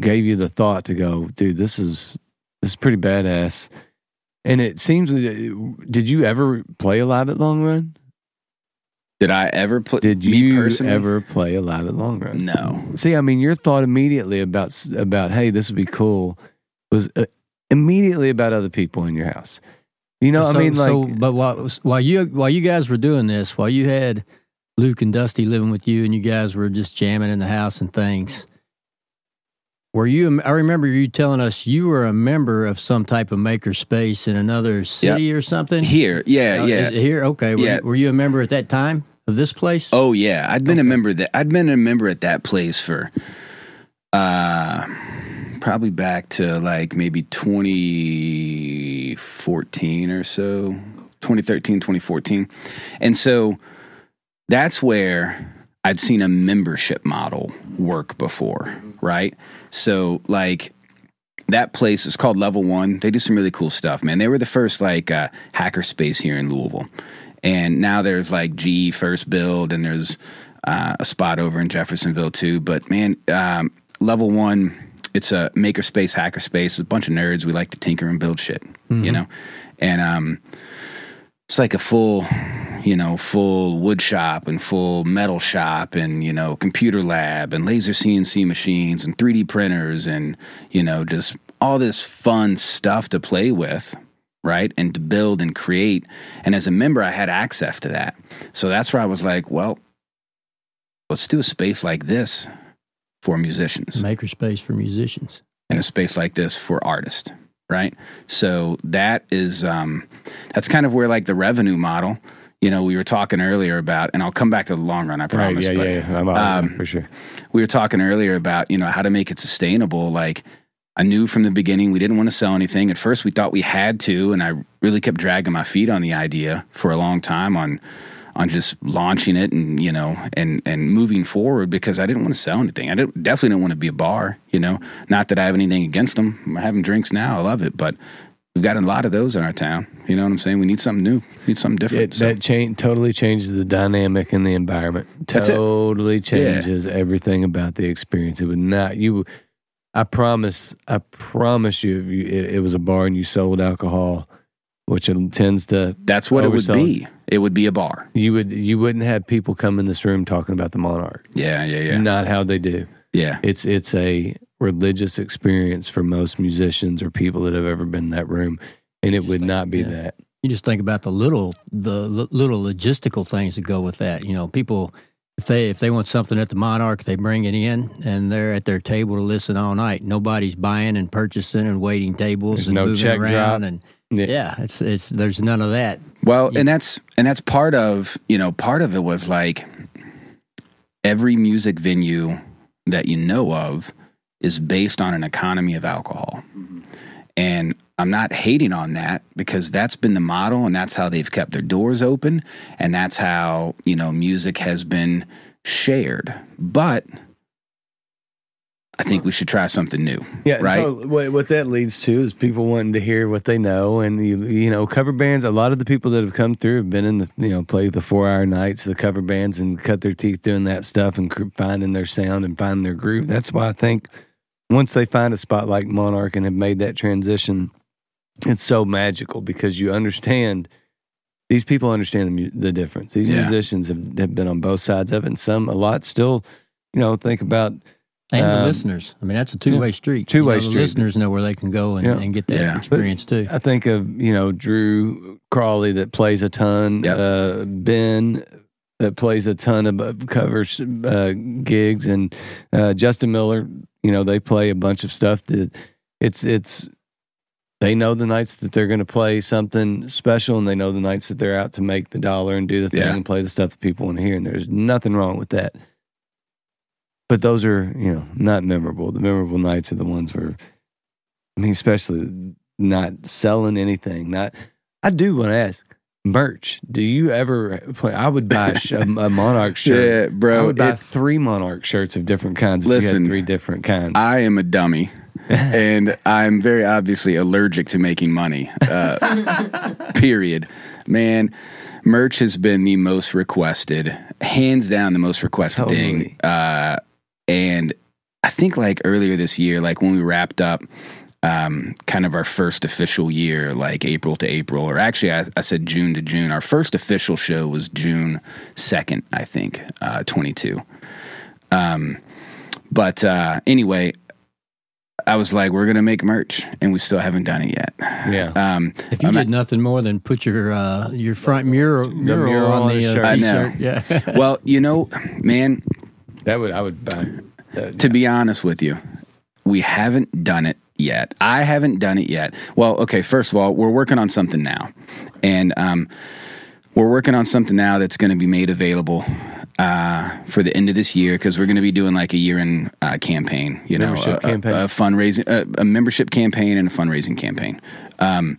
gave you the thought to go, dude, this is this is pretty badass. And it seems did you ever play a live at Long Run? Did I ever play? Did me you personally? ever play a live at Long Run? No. See, I mean, your thought immediately about about hey, this would be cool was uh, immediately about other people in your house. You know, I mean, like so, but while while you while you guys were doing this, while you had Luke and Dusty living with you, and you guys were just jamming in the house and things, were you? I remember you telling us you were a member of some type of maker space in another city or something. Here, yeah, Uh, yeah. here, okay. Were, Yeah. you, were you a member at that time of this place? Oh yeah, I'd been a member that I'd been a member at that place for uh probably back to like maybe 2014 or so 2013 2014 and so that's where i'd seen a membership model work before right so like that place is called level one they do some really cool stuff man they were the first like uh, hacker space here in louisville and now there's like G First Build, and there's uh, a spot over in Jeffersonville too. But man, um, level one, it's a makerspace, hackerspace. A bunch of nerds. We like to tinker and build shit, you know. And um, it's like a full, you know, full wood shop and full metal shop and you know computer lab and laser CNC machines and 3D printers and you know just all this fun stuff to play with right? And to build and create. And as a member, I had access to that. So that's where I was like, well, let's do a space like this for musicians Maker space for musicians. and a space like this for artists, right? So that is, um, that's kind of where like the revenue model, you know, we were talking earlier about, and I'll come back to the long run, I right, promise. yeah, but yeah, yeah, I'm um, for sure. we were talking earlier about you know how to make it sustainable like i knew from the beginning we didn't want to sell anything at first we thought we had to and i really kept dragging my feet on the idea for a long time on on just launching it and you know and and moving forward because i didn't want to sell anything i didn't, definitely didn't want to be a bar you know not that i have anything against them i'm having drinks now i love it but we've got a lot of those in our town you know what i'm saying we need something new we need something different It, so, that change totally changes the dynamic and the environment. That's it. Totally changes everything about the experience. It would not you. I promise. I promise you. If you it, it was a bar and you sold alcohol, which it tends to. that's what it would be it would be a bar You would you wouldn't have people come in this room talking about the monarch. yeah yeah yeah Not how they do. yeah It's it's a religious experience for most musicians or people that have ever been in that room, and it would not be Yeah. that. You just think about the little the l- little logistical things that go with that. You know, people if they if they want something at the Monarch, they bring it in and they're at their table to listen all night. Nobody's buying and purchasing and waiting tables There's and no moving check around drop. and Yeah. yeah, it's it's there's none of that. Well, Yeah. and that's and that's part of you know part of it was like every music venue that you know of is based on an economy of alcohol, mm-hmm. and I'm not hating on that because that's been the model and that's how they've kept their doors open and that's how you know music has been shared. But I think we should try something new. Yeah, Right? totally. What, what that leads to is people wanting to hear what they know, and you, you know, cover bands. A lot of the people that have come through have been in the you know play the four hour nights, the cover bands, and cut their teeth doing that stuff and finding their sound and finding their groove. That's why I think once they find a spot like Monarch and have made that transition, it's so magical because you understand. These people understand the, the difference. These Yeah. musicians have, have been on both sides of it, and some a lot still, you know, think about And the Um, listeners. I mean, that's a two way street. Two-way know, street. The listeners know where they can go and, Yeah. and get that Yeah. experience too. I think of you know Drew Crawley that plays a ton, Yep. uh, Ben that plays a ton of covers uh, gigs, and uh, Justin Miller. You know they play a bunch of stuff that it's it's they know the nights that they're going to play something special, and they know the nights that they're out to make the dollar and do the thing Yeah. and play the stuff that people want to hear. And there's nothing wrong with that. But those are you know not memorable. The memorable nights are the ones where I mean, especially not selling anything. Not, I do want to ask merch. Do you ever play? I would buy a, a, a Monarch shirt. Yeah, bro. I would buy it- three Monarch shirts of different kinds. if you Listen, had three different kinds. I am a dummy. and I'm very obviously allergic to making money. Uh, period. Man, merch has been the most requested, hands down, the most requested Totally. thing. Uh, and I think like earlier this year, like when we wrapped up um, kind of our first official year, like April to April, or actually, I, I said June to June. Our first official show was June 2nd, I think, uh, 22. Um, but uh, anyway, I was like, we're going to make merch, and we still haven't done it yet. Yeah. Um, If you I'm did nothing more than put your uh, your front mural mural, mural on on the a uh, shirt. I know. t-shirt, yeah. well, you know, man, That would I would buy. that- to be honest with you, we haven't done it yet. I haven't done it yet. Well, okay, first of all, we're working on something now. And um, we're working on something now that's going to be made available uh, for the end of this year because we're going to be doing like a year in uh, campaign, you know, Membership a, a- campaign. a fundraising, a, a membership campaign and a fundraising campaign. Um,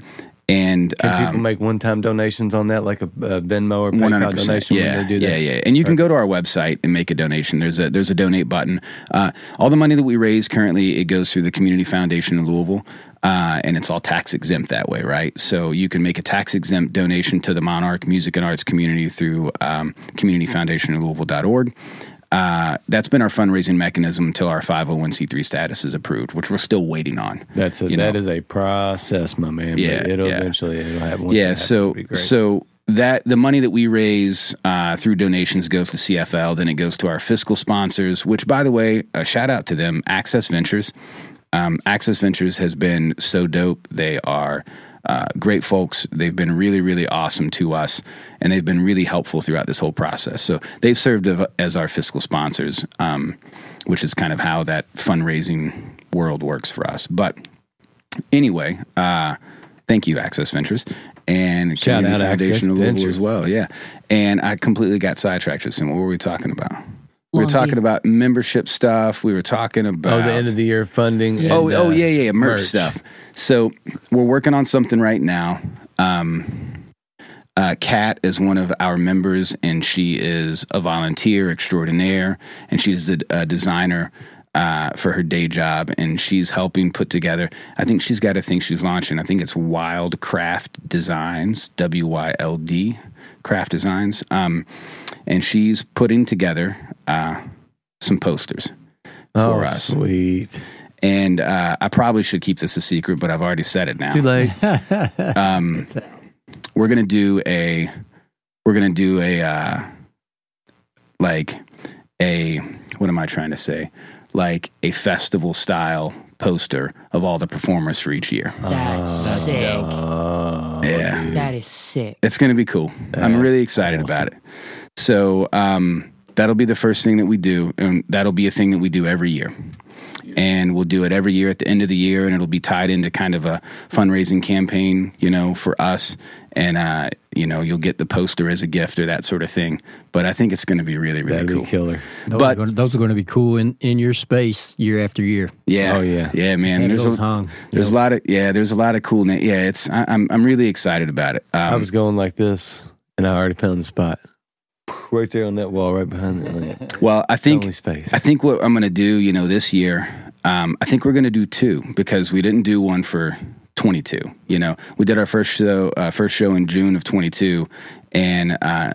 and Can um, people make one-time donations on that, like a, a Venmo or PayPal donation Yeah, when they do that? yeah, yeah. And you can go to our website and make a donation. There's a there's a donate button. Uh, all the money that we raise currently it goes through the Community Foundation in Louisville, uh, and it's all tax exempt that way, right? So you can make a tax exempt donation to the Monarch Music and Arts community through um, communityfoundationoflouisville.org. Uh, that's been our fundraising mechanism until our 501c3 status is approved, which we're still waiting on. That's a, You that is a process, my man. Yeah, it'll yeah. eventually it'll happen. Yeah happens, so so that the money that we raise uh, through donations goes to cfl then it goes to our fiscal sponsors which by the way a shout out to them access ventures um, access ventures has been so dope they are uh, great folks they've been really really awesome to us and they've been really helpful throughout this whole process so they've served as our fiscal sponsors um, which is kind of how that fundraising world works for us but anyway, uh, thank you, Access Ventures, and Shout Community out Access Foundation of Louisville Ventures. as well. Yeah, and I completely got sidetracked. Just what were we talking about? We were Long talking Beach. about membership stuff. We were talking about oh, the end of the year funding. and, oh, oh uh, yeah, yeah, yeah, merch, stuff. So we're working on something right now. Um, uh, Kat is one of our members, and she is a volunteer extraordinaire, and she's a, a designer uh, for her day job, and she's helping put together. I think she's got a thing she's launching. I think it's Wyld Craft Designs, W Y L D, Craft Designs, um, and she's putting together uh, some posters oh, for us. Sweet. And uh, I probably should keep this a secret, but I've already said it now. Too late. Um, we're gonna do a, we're gonna do a, uh, like a, what am I trying to say? Like a festival style poster of all the performers for each year. That's sick. Oh, Yeah. That is sick. It's gonna be cool. I'm really excited about it. So um, that'll be the first thing that we do, and that'll be a thing that we do every year. And we'll do it every year at the end of the year, and it'll be tied into kind of a fundraising campaign, you know, for us. And uh, you know, you'll get the poster as a gift or that sort of thing. But I think it's going to be really, really That'd cool. be killer. Those, But- are gonna, those are going to be cool in, in your space year after year. Yeah. Oh, yeah. Yeah, man. Have There's a, hung. there's a lot of yeah. There's a lot of cool. Na- yeah, it's I, I'm I'm really excited about it. Um, I was going like this, and I already found the spot. Right there on that wall, right behind it. well, I think only space. I think what I'm going to do, you know, this year, um, I think we're going to do two because we didn't do one for 22. You know, we did our first show, uh, first show in June of 22, and uh,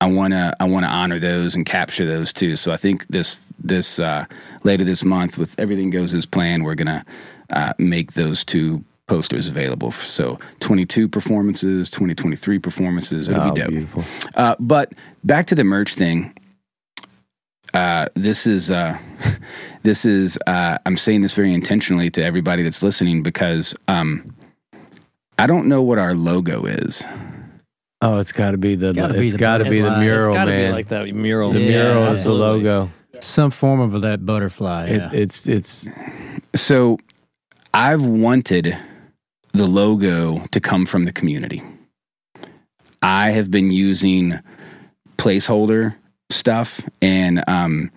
I want to I want to honor those and capture those too. So I think this this uh, later this month, with everything goes as planned, we're gonna uh, make those two posters available. So 22 performances, 2023 performances. It'll oh, be dope. beautiful. Uh, but back to the merch thing. Uh, this is uh, this is uh, I'm saying this very intentionally to everybody that's listening because um, I don't know what our logo is. Oh, it's got to be the. Gotta be it's the got to be the butterfly. It's mural, it's got to man. be like that mural. the Yeah, mural is the logo. Some form of that butterfly. It, Yeah. it's it's So I've wanted the logo to come from the community. I have been using placeholder stuff, and um,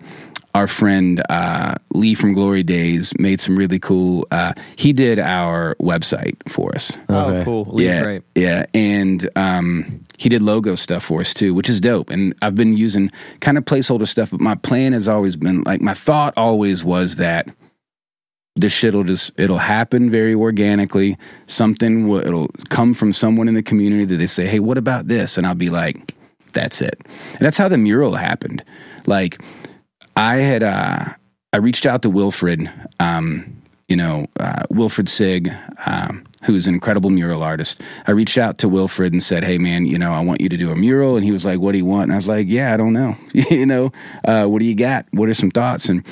our friend uh, Lee from Glory Days made some really cool. Uh, he did our website for us. Oh, cool. Lee's yeah, great. yeah, and um, he did logo stuff for us too, which is dope. And I've been using kind of placeholder stuff, but my plan has always been like my thought always was that the shit'll just it'll happen very organically. Something will it'll come from someone in the community that they say, "Hey, what about this?" And I'll be like, "That's it." And that's how the mural happened. Like I had uh I reached out to Wilfred um you know, uh, Wilfred Sieg, um, who's an incredible mural artist. I reached out to Wilfred and said, "Hey, man, you know, I want you to do a mural." And he was like, "What do you want?" And I was like, "Yeah, I don't know. you know, uh, what do you got? What are some thoughts?" And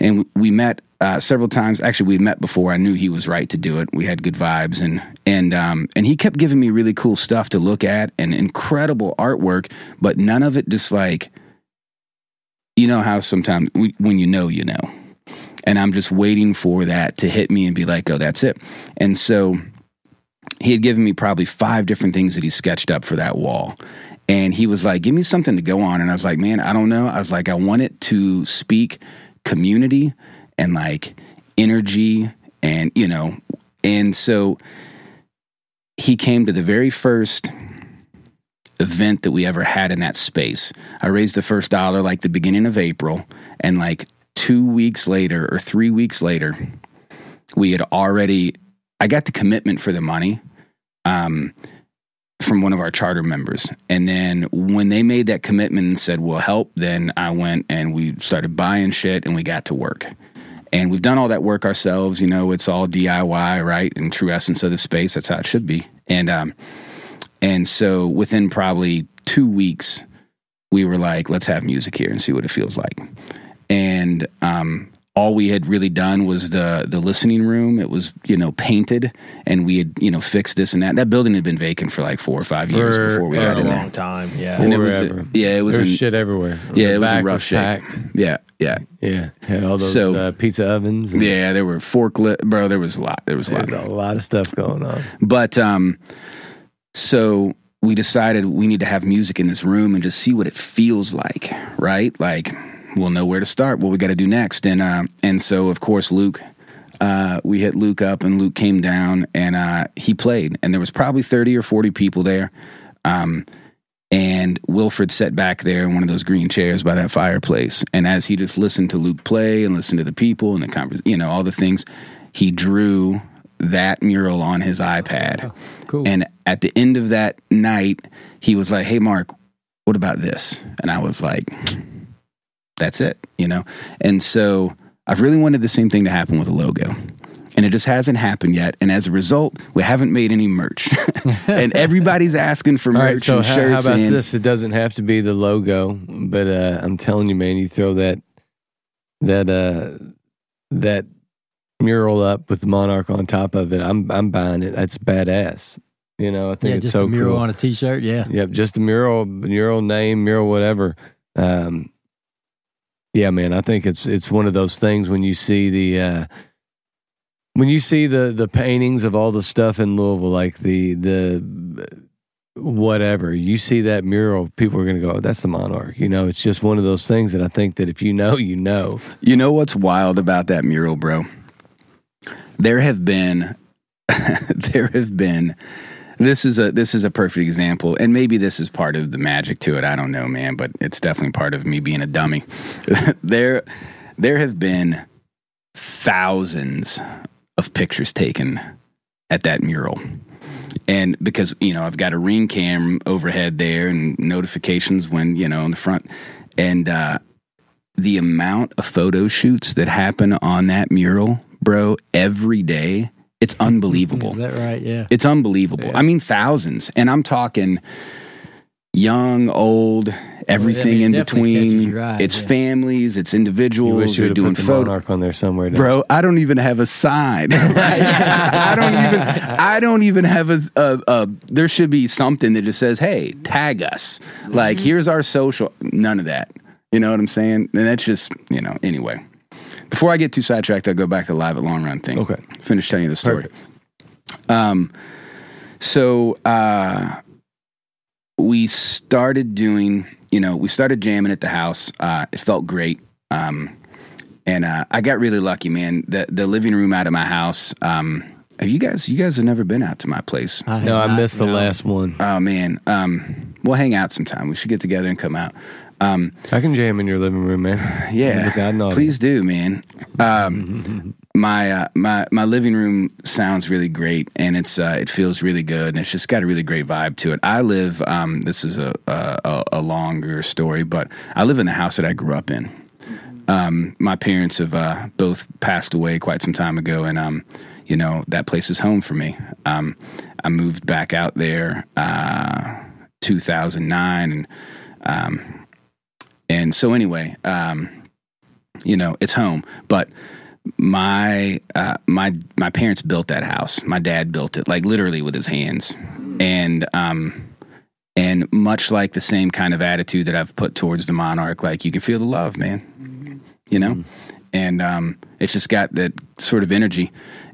and we met uh, several times. Actually, we met before. I knew he was right to do it. We had good vibes, and and um, and he kept giving me really cool stuff to look at and incredible artwork, but none of it just like, you know how sometimes we, when you know, you know, and I'm just waiting for that to hit me and be like, oh, that's it. And so he had given me probably five different things that he sketched up for that wall. And he was like, give me something to go on. And I was like, man, I don't know. I was like, I want it to speak community and like energy and, you know, and so he came to the very first event that we ever had in that space. I raised the first dollar like the beginning of April and like 2 weeks later or 3 weeks later we had already I got the commitment for the money um from one of our charter members. And then when they made that commitment and said, we'll help, then I went and we started buying shit and we got to work. And we've done all that work ourselves. You know, it's all DIY, right? And true essence of the space, that's how it should be. And, um, and so within probably two weeks, we were like, let's have music here and see what it feels like. And, um, all we had really done was the the listening room. It was you know painted, and we had you know fixed this and that. That building had been vacant for like four or five years For- before we for got a in long time. Yeah. And it was Forever. yeah, it was There's in- shit everywhere. Yeah, The it was in back rough shape. packed. yeah yeah Yeah, had all those So- uh, pizza ovens. And yeah. There were forklift, bro. There was a lot. There was a lot. There's a lot of stuff going on. But um, so we decided we need to have music in this room and just see what it feels like, right? Like we'll know where to start, what we got to do next, and uh, and so of course Luke. Uh, we hit Luke up and Luke came down and uh, he played and there was probably 30 or 40 people there. Um, and Wilfred sat back there in one of those green chairs by that fireplace. And as he just listened to Luke play and listened to the people and the convers, you know, all the things, he drew that mural on his iPad. Cool. And at the end of that night, he was like, Hey, Mark, what about this? And I was like, That's it, you know? And so I've really wanted the same thing to happen with a logo. And it just hasn't happened yet. And as a result, we haven't made any merch. and everybody's asking for merch right, so and how, shirts. how about and this? It doesn't have to be the logo, but uh, I'm telling you, man, you throw that that uh, that mural up with the monarch on top of it. I'm I'm buying it. That's badass. You know, I think yeah, it's just so a mural cool. on a t-shirt. Yeah. Yep, just a mural, mural name, mural whatever. Um, yeah, man, I think it's it's one of those things when you see the uh, when you see the the paintings of all the stuff in Louisville, like the the whatever, you see that mural, people are going to go, oh, "That's the Monarch." You know, it's just one of those things that I think that if you know, you know. You know what's wild about that mural, bro? There have been there have been this is a this is a perfect example and maybe this is part of the magic to it. I don't know, man, but it's definitely part of me being a dummy. there there have been thousands of pictures taken at that mural. And because, you know, I've got a ring cam overhead there and notifications when, you know, in the front. And uh the amount of photo shoots that happen on that mural, bro, every day, it's unbelievable. Is that right? Yeah. It's unbelievable. Yeah. I mean, thousands. And I'm talking young, old, everything mean, in it definitely catches between. your eye, it's yeah. families, it's You individuals. wish you They're doing put the photo. Monarch on there somewhere. don't Bro, I don't even have a sign. Right? I don't even. I don't even have a, a, a. There should be something that just says, "Hey, tag us." Like, Mm-hmm. here's our social. None of that. You know what I'm saying? And that's just, you know. Anyway, before I get too sidetracked, I'll go back to live at long run thing. Okay. Finish telling you the story. Perfect. Um, so uh, we started doing, you know, we started jamming at the house. Uh, it felt great. Um, and uh, I got really lucky, man. The the living room out of my house. Um, have you guys? You guys have never been out to my place? I have No, I missed the no. last one. Oh man, um, we'll hang out sometime. We should get together and come out. Um, I can jam in your living room, man. yeah, please do, man. Um, my uh, my my living room sounds really great, and it's uh, it feels really good, and it's just got a really great vibe to it. I live. Um, this is a, a a longer story, but I live in the house that I grew up in. Um, my parents have uh, both passed away quite some time ago, and um, you know that place is home for me. Um, I moved back out there uh, 2009, and um, and so anyway, um, you know it's home, but my uh, my my parents built that house. My dad built it like literally with his hands, and um, and much like the same kind of attitude that I've put towards the monarch, like you can feel the love, man, you know, and um, it's just got that sort of energy.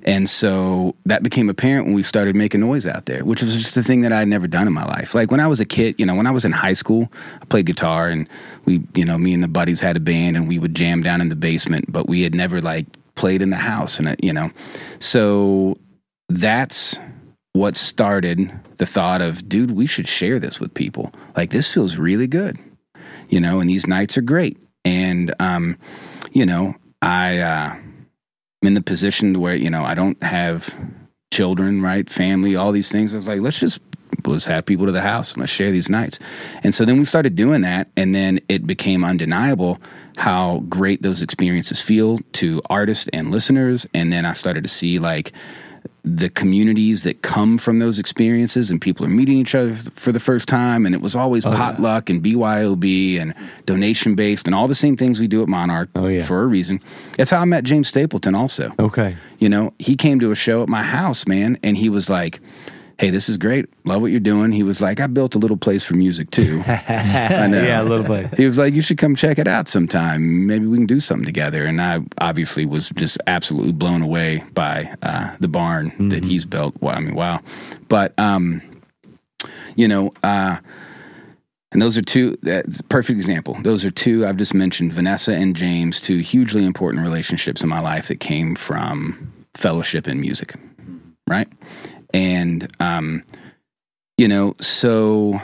And so that became apparent when we started making noise out there, which was just a thing that I had never done in my life. Like when I was a kid, you know, when I was in high school, I played guitar and we, you know, me and the buddies had a band and we would jam down in the basement, but we had never like played in the house and, it, you know, so that's what started the thought of, dude, we should share this with people. Like this feels really good, you know, and these nights are great. And, um, you know, I, uh, In the position where you know I don't have children, right, family, all these things. I was like, let's just let's have people to the house and let's share these nights. And so then we started doing that, and then it became undeniable how great those experiences feel to artists and listeners. And then I started to see like the communities that come from those experiences and people are meeting each other for the first time and it was always Oh, yeah. potluck and BYOB and donation based and all the same things we do at Monarch Oh, yeah. for a reason. That's how I met James Stapleton also. Okay. You know, he came to a show at my house, man, and he was like, Hey, this is great. Love what you're doing. He was like, I built a little place for music too. I know. Yeah, a little bit. He was like, You should come check it out sometime. Maybe we can do something together. And I obviously was just absolutely blown away by uh, the barn that he's built. Well, I mean, wow. But, um, you know, uh, and those are two, that's perfect example. Those are two, I've just mentioned Vanessa and James, two hugely important relationships in my life that came from fellowship in music, right? And, um, you know, so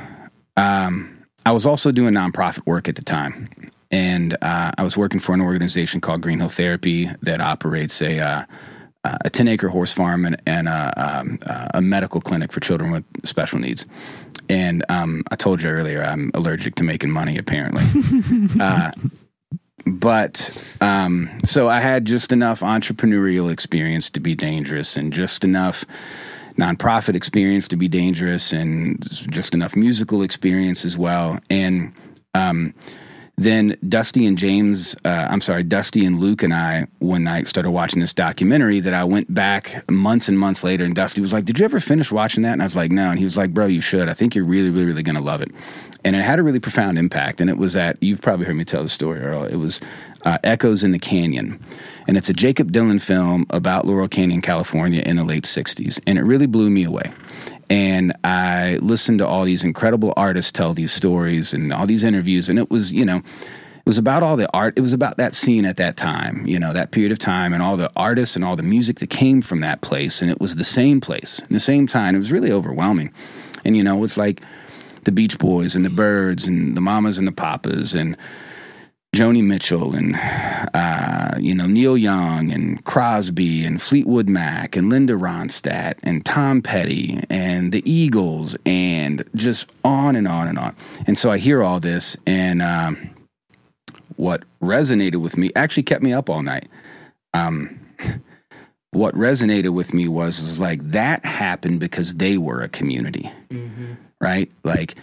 um, I was also doing nonprofit work at the time. And uh, I was working for an organization called Green Hill Therapy that operates a, uh, a 10 acre horse farm and, and a, um, a medical clinic for children with special needs. And um, I told you earlier, I'm allergic to making money, apparently. uh, but um, so I had just enough entrepreneurial experience to be dangerous and just enough nonprofit experience to be dangerous and just enough musical experience as well. And um, then Dusty and James, uh, I'm sorry, Dusty and Luke and I, one night started watching this documentary that I went back months and months later. And Dusty was like, Did you ever finish watching that? And I was like, No. And he was like, Bro, you should. I think you're really, really, really going to love it. And it had a really profound impact. And it was at, you've probably heard me tell the story, Earl. It was uh, Echoes in the Canyon. And it's a Jakob Dylan film about Laurel Canyon, California in the late 60s. And it really blew me away. And I listened to all these incredible artists tell these stories and all these interviews. And it was, you know, it was about all the art. It was about that scene at that time, you know, that period of time and all the artists and all the music that came from that place. And it was the same place, in the same time. It was really overwhelming. And, you know, it's like the Beach Boys and the Byrds and the Mamas and the Papas and Joni Mitchell and uh, you know Neil Young and Crosby and Fleetwood Mac and Linda Ronstadt and Tom Petty and the Eagles and just on and on and on. And so I hear all this and um, what resonated with me actually kept me up all night. Um, what resonated with me was, was like that happened because they were a community, right? Like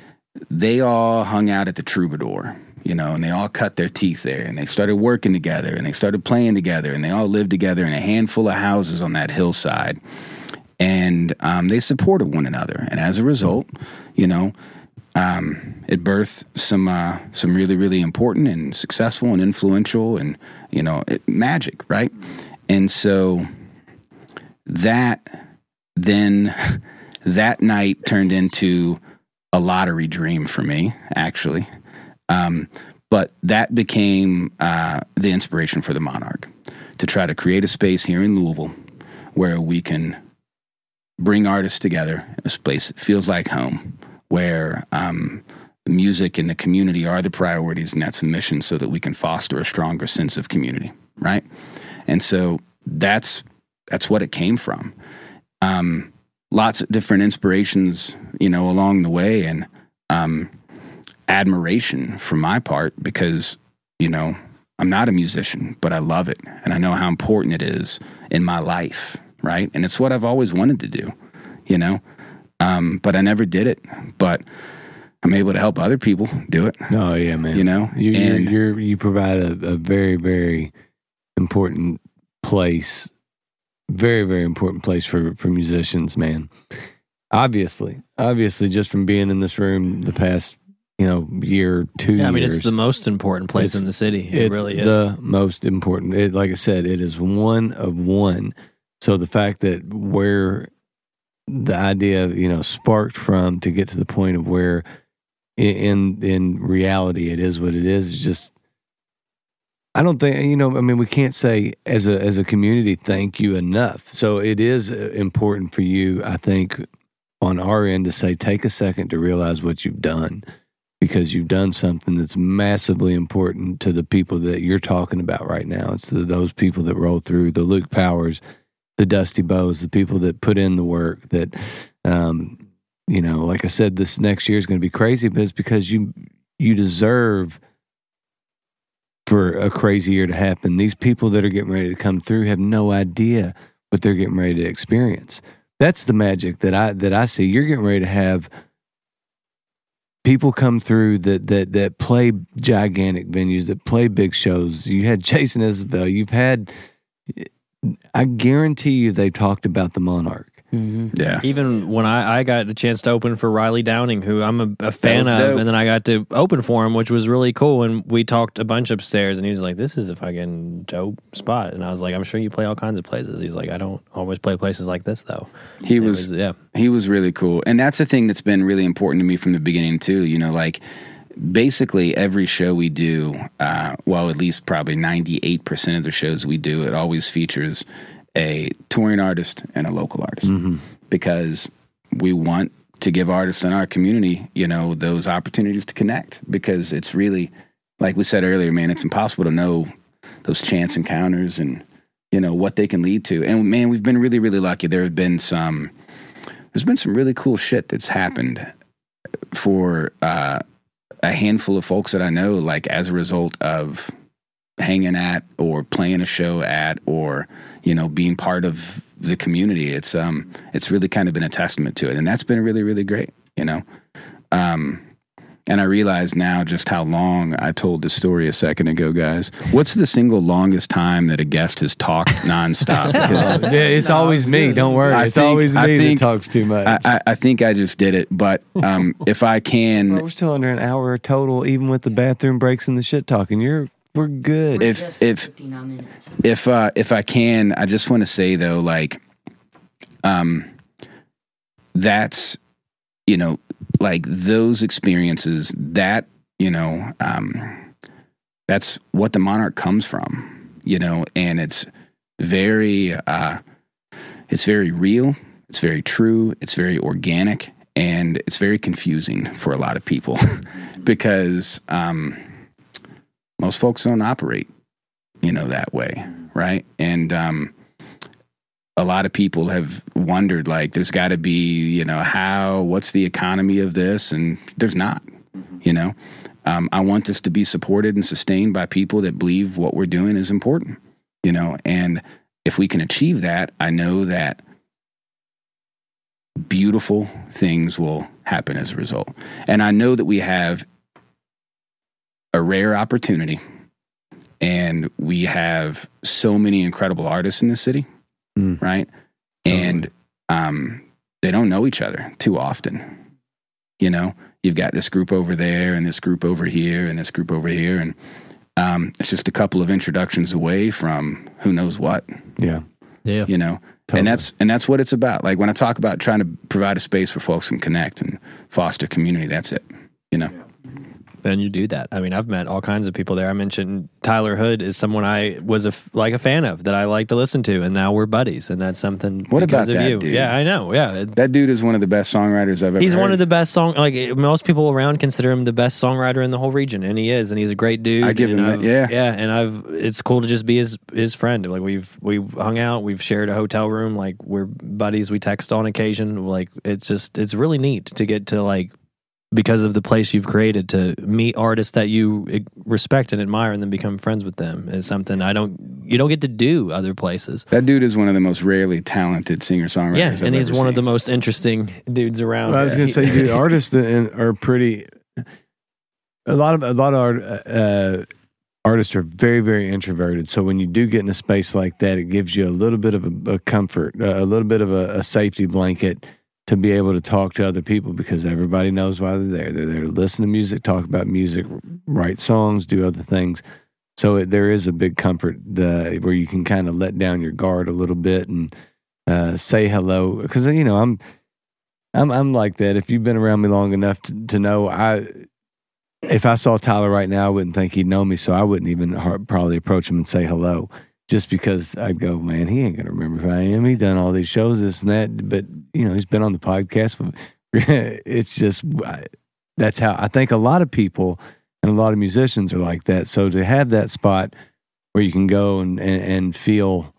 they all hung out at the Troubadour, you know, and they all cut their teeth there and they started working together and they started playing together and they all lived together in a handful of houses on that hillside. And um, they supported one another. And as a result, you know, um, it birthed some uh, some really really important and successful and influential and you know it, magic, right? And so that then that night turned into a lottery dream for me, actually. Um, but that became uh, the inspiration for the Monarch to try to create a space here in Louisville where we can bring artists together, a place that feels like home, where um, music and the community are the priorities, and that's the mission, so that we can foster a stronger sense of community, right? And so that's that's what it came from. Um, lots of different inspirations, you know, along the way, and um, admiration from my part because you know I'm not a musician, but I love it, and I know how important it is in my life, right? And it's what I've always wanted to do, you know. Um, but I never did it. But I'm able to help other people do it, Oh yeah, man. you know. You and you're, you're you provide a, a very very important place, very very important place for for musicians, man. Obviously, obviously, just from being in this room the past you know year two Yeah, I mean, years, it's the most important place It's- in the city. It it's really is. the most important. It, like I said, it is one of one. So the fact that where the idea, you know, sparked from to get to the point of where i- in in reality it is what it is is just I don't think you know I mean we can't say as a as a community thank you enough. So it is uh, important for you I think on our end to say take a second to realize what you've done because you've done something that's massively important to the people that you're talking about right now. It's the, those people that roll through the Luke Powers, the Dusty Bows, the people that put in the work. That, um, you know, like I said, this next year is going to be crazy, but it's because you you deserve for a crazy year to happen. These people that are getting ready to come through have no idea what they're getting ready to experience. That's the magic that I that I see. You're getting ready to have people come through that that that play gigantic venues, that play big shows. You had Jason Isbell. You've had. I guarantee you, they talked about the Monarch. Yeah, Even when I, I got a chance to open for Riley Downing, who I'm a, a fan of, dope. and then I got to open for him, which was really cool. And we talked a bunch upstairs, and he was like, "This is a fucking dope spot." And I was like, "I'm sure you play all kinds of places." He's like, "I don't always play places like this, though." he It was yeah, he was really cool and that's the thing that's been really important to me from the beginning too you know like basically every show we do uh, well at least probably 98% of the shows we do it always features a touring artist and a local artist. Because we want to give artists in our community you know those opportunities to connect. Because it's really like we said earlier man it's impossible to know those chance encounters and you know what they can lead to. And man we've been really really lucky. There have been some there's been some really cool shit that's happened for uh, a handful of folks that I know, like as a result of hanging at or playing a show at or you know being part of the community. It's um it's really kind of been a testament to it, and that's been really really great. You know, um, and I realize now just how long I told the story a second ago, guys. What's the single longest time that a guest has talked nonstop? Because yeah, it's always me. Don't worry. I it's think- always I me think- that talks too much. I, I, I think I just did it, but um, if I Bro, can, we're still under an hour total, even with the bathroom breaks and the shit talking. You're we're good. if Just if 59 minutes. if uh, if I can, I just want to say though, like, um, that's you know, like those experiences that you know, um, that's what the monarch comes from, you know, and it's very, uh, it's very real, it's very true, it's very organic, and it's very confusing for a lot of people because um, most folks don't operate, you know, that way, right? And um, a lot of people have wondered, like, there's got to be, you know, how, what's the economy of this, and there's not, you know. Um, I want this to be supported and sustained by people that believe what we're doing is important, you know, and if we can achieve that, I know that beautiful things will happen as a result. And I know that we have a rare opportunity and we have so many incredible artists in the city, Mm. right? And um, they don't know each other too often. You know, you've got this group over there and this group over here and this group over here. And um, it's just a couple of introductions away from who knows what, yeah, Yeah. you know? totally. And that's and that's what it's about. Like when I talk about trying to provide a space for folks and connect and foster community, that's it. You know. And you do that. I mean, I've met all kinds of people there. I mentioned Tyler Hood is someone I was a like a fan of that I like to listen to, and now we're buddies, and that's something. What about of that you? dude? Yeah, I know. Yeah, That dude is one of the best songwriters I've ever. He's one of the best song. Like most people around consider him the best songwriter in the whole region, and he is. And he's a great dude. I give him that, yeah. yeah. And I've it's cool to just be his his friend. Like we've we hung out, we've shared a hotel room. Like we're buddies. We text on occasion. Like it's just it's really neat to get to like because of the place you've created to meet artists that you eh, respect and admire, and then become friends with them is something I don't you don't get to do other places. That dude is one of the most rarely talented singer songwriters. Yeah, I've and he's ever one of the most interesting dudes around. Well, I was going to say, dude, artists are pretty. A lot of a lot of art, uh, artists are very very introverted. So when you do get in a space like that, it gives you a little bit of a, a comfort, a little bit of a, a safety blanket to be able to talk to other people because everybody knows why they're there. They're there to listen to music, talk about music, write songs, do other things. So it, there is a big comfort uh, where you can kind of let down your guard a little bit and uh, say hello because you know I'm I'm I'm like that. If you've been around me long enough to, to know, I if I saw Tyler right now, I wouldn't think he'd know me, so I wouldn't even probably approach him and say hello, just because I'd go, man, he ain't gonna remember who I am. He done all these shows, this and that, but you know, he's been on the podcast. it's just that's how I think a lot of people and a lot of musicians are like that. So to have that spot where you can go and and, and feel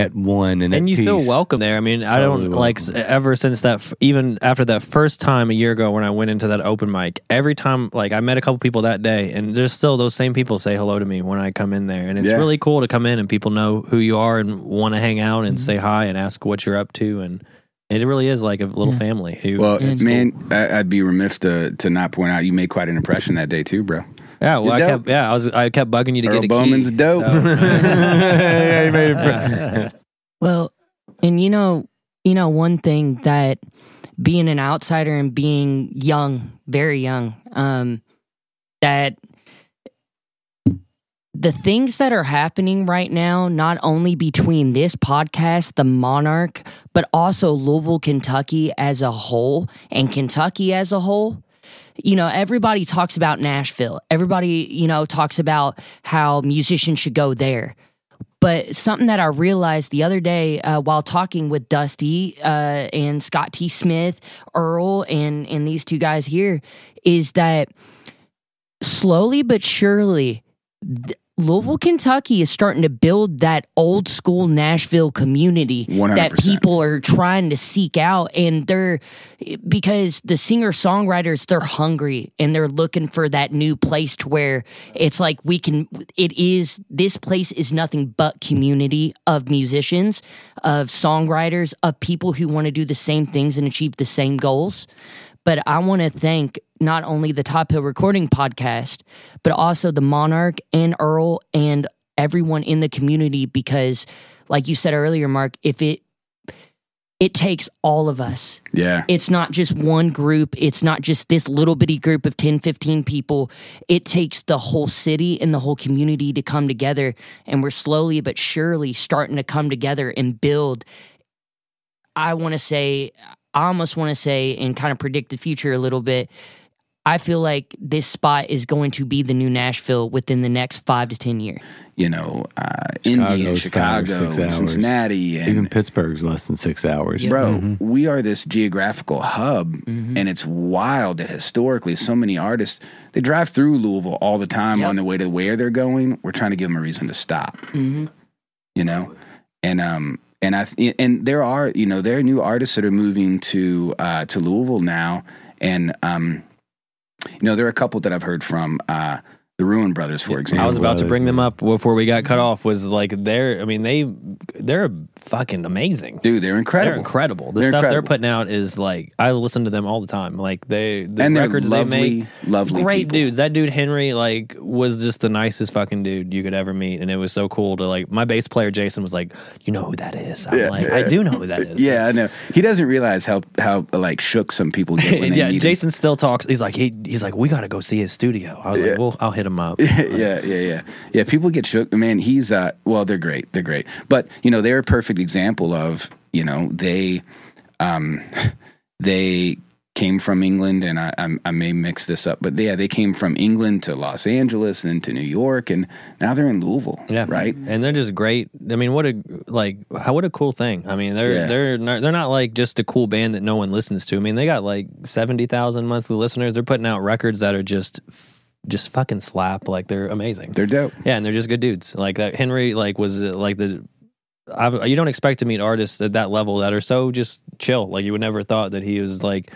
at one and, and at you feel welcome there. I mean, I don't like ever since that, even after that first time a year ago when I went into that open mic. Every time, like I met a couple people that day, and there's still those same people say hello to me when I come in there, and it's Yeah. really cool to come in and people know who you are and want to hang out Mm-hmm. and say hi and ask what you're up to, and it really is like a little Yeah. family. Who, Well, It's man, I, I'd be remiss to to not point out you made quite an impression that day too, bro. Yeah, well, you're I dope. kept, yeah, I was, I kept bugging you to Earl get a Bowman's key. dope. so- yeah, he made it. Well, and you know, you know, one thing that being an outsider and being young, very young, um, that the things that are happening right now, not only between this podcast, the Monarch, but also Louisville, Kentucky as a whole, and Kentucky as a whole. You know, everybody talks about Nashville. Everybody, you know, talks about how musicians should go there. But something that I realized the other day uh, while talking with Dusty uh, and Scott T. Smith, Earl, and and these two guys here is that slowly but surely, th- Louisville, Kentucky is starting to build that old school Nashville community that 100%. people are trying to seek out. And they're because the singer songwriters, they're hungry and they're looking for that new place to where it's like we can, it is, this place is nothing but community of musicians, of songwriters, of people who want to do the same things and achieve the same goals. But I want to thank not only the Top Hill Recording Podcast, but also the Monarch and Earl and everyone in the community because, like you said earlier, Mark, if it it takes all of us. Yeah. It's not just one group. It's not just this little bitty group of 10, 15 people. It takes the whole city and the whole community to come together. And we're slowly but surely starting to come together and build. I want to say, I almost want to say, and kind of predict the future a little bit. I feel like this spot is going to be the new Nashville within the next five to 10 years. You know, uh, Indy and Chicago's five or Chicago six and hours. Cincinnati and Even Pittsburgh's less than six hours. bro, we are this geographical hub, Mhm. and it's wild that historically so many artists they drive through Louisville all the time Yep. on their way to where they're going. We're trying to give them a reason to stop. Mm-hmm. you know and um and i and there are you know there are new artists that are moving to uh to louisville now. And um you know there are a couple that i've heard from uh the Ruen Brothers for example I was about to bring them up before we got cut off. Was like they're, I mean they, they're fucking amazing. dude they're incredible They're incredible. The They're stuff they're putting out is like I listen to them all the time. Like they, the and they're records they lovely make, lovely great people. dudes. That dude Henry like was just the nicest fucking dude you could ever meet, and it was so cool to like. My bass player Jason was like, "You know who that is?" I'm Yeah. like, "I do know who that is." yeah i know he doesn't realize how how like shook some people get when they yeah. meet him. Jason still talks. He's like, he, he's like, we got to go see his studio. I was Yeah. like, well, I'll hit him up. yeah, yeah, yeah, yeah. People get shook. Man, he's uh. Well, they're great. They're great. But you know, they're a perfect example of you know they, um, they came from England, and I, I, I may mix this up, but yeah, they came from England to Los Angeles, then to New York, and now they're in Louisville. Yeah. right. and they're just great. I mean, what a like how what a cool thing. I mean, they're Yeah. they're not, they're not like just a cool band that no one listens to. I mean, they got like seventy thousand monthly listeners. They're putting out records that are just just fucking slap. Like they're amazing. They're dope. yeah, and they're just good dudes. Like that Henry like was uh, like the. I've, you don't expect to meet artists at that level that are so just chill. Like you would never thought that he was like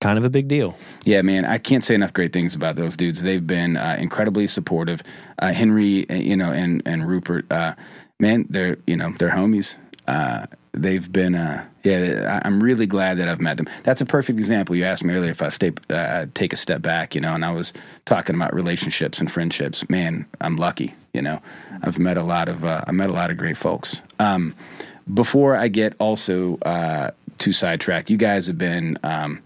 kind of a big deal. Yeah, man, I can't say enough great things about those dudes. They've been uh, incredibly supportive. Uh, Henry, uh, you know, and and Rupert, uh, man, they're you know they're homies. Uh, they've been, uh, yeah, I'm really glad that I've met them. That's a perfect example. You asked me earlier if I stay, uh, take a step back, you know, and I was talking about relationships and friendships. Man, I'm lucky. You know, I've met a lot of uh, I met a lot of great folks. Um, before I get also uh, too sidetracked, you guys have been. Um,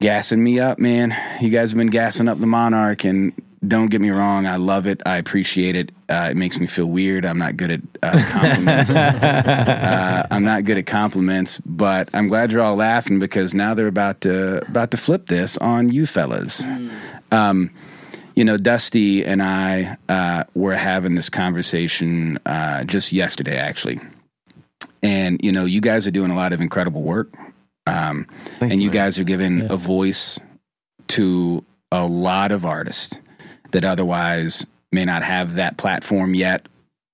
gassing me up, man. You guys have been gassing up the Monarch, and don't get me wrong, I love it. I appreciate it. Uh, it makes me feel weird. I'm not good at uh, compliments. uh, I'm not good at compliments, but I'm glad you're all laughing because now they're about to about to flip this on you fellas. Um, you know, Dusty and I uh, were having this conversation uh, just yesterday, actually. And you know, you guys are doing a lot of incredible work. Um, and you guys are giving Yeah. a voice to a lot of artists that otherwise may not have that platform yet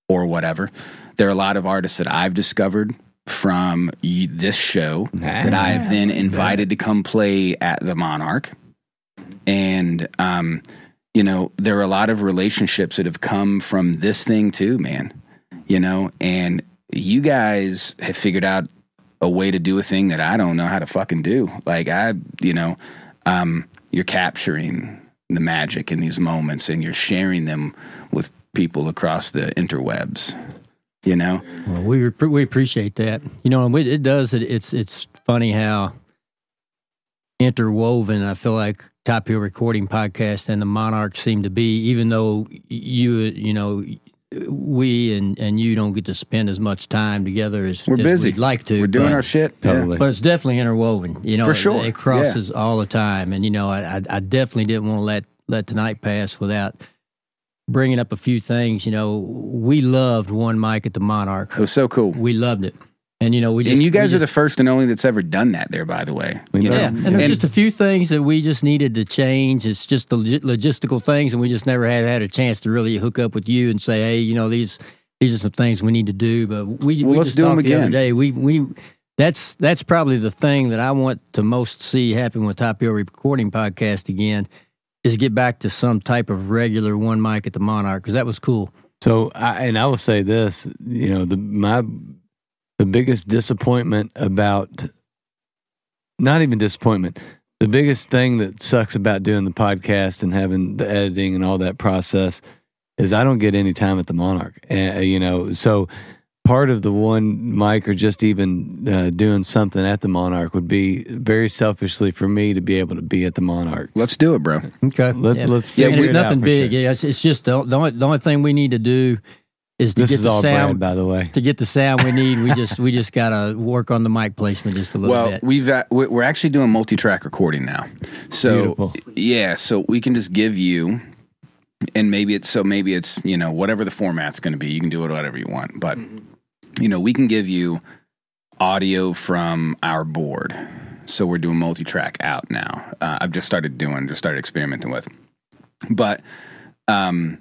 or whatever. There are a lot of artists that I've discovered from this show that I have then invited to come play at the Monarch. And, um, you know, there are a lot of relationships that have come from this thing too, man. You know, and you guys have figured out a way to do a thing that I don't know how to fucking do. Like I, you know, um, you're capturing the magic in these moments and you're sharing them with people across the interwebs. You know, Well, we we appreciate that. You know, and it does. It, it's it's funny how interwoven. I feel like Top Hill Recording Podcast and the Monarch seem to be, even though you you know we and and you don't get to spend as much time together as we're as busy. We'd like to. We're doing but- our shit. Yeah. Totally. but it's definitely interwoven. You know, For sure, it, crosses all the time. And you know, I, I I definitely didn't want to let let tonight pass without bringing up a few things. You know, we loved one mic at the Monarch. It was so cool. We loved it, and you know, we just, and you guys we are the first and only that's ever done that there, by the way. You know. know? yeah. And there's And- just a few things that we just needed to change. It's just the log- logistical things, and we just never had had a chance to really hook up with you and say, hey, you know, these these are some things we need to do. But we Well, we let's just them talked the other again. day. We we that's that's probably the thing that I want to most see happen with Top Hill Recording Podcast again is get back to some type of regular one mic at the Monarch because that was cool. So, I, and I will say this, you know, the my the biggest disappointment about not even disappointment, the biggest thing that sucks about doing the podcast and having the editing and all that process is I don't get any time at the Monarch. Uh, you know, so part of the one mic or just even uh, doing something at the Monarch would be very selfishly for me to be able to be at the Monarch. Let's do it, bro. Okay, Let's Yeah. let's Yeah, figure and it's it out nothing for big. sure. Yeah, it's, it's just the, the only the only thing we need to do is to This get is the all sound Brad, by the way. to get the sound we need, we just we just gotta work on the mic placement just a little Well, bit. we've uh, we- we're actually doing multi-track recording now. So Beautiful. yeah, so we can just give you, and maybe it's so maybe it's you know whatever the format's going to be. You can do it whatever you want, but you know we can give you audio from our board. So we're doing multi-track out now. Uh, I've just started doing, just started experimenting with, but um.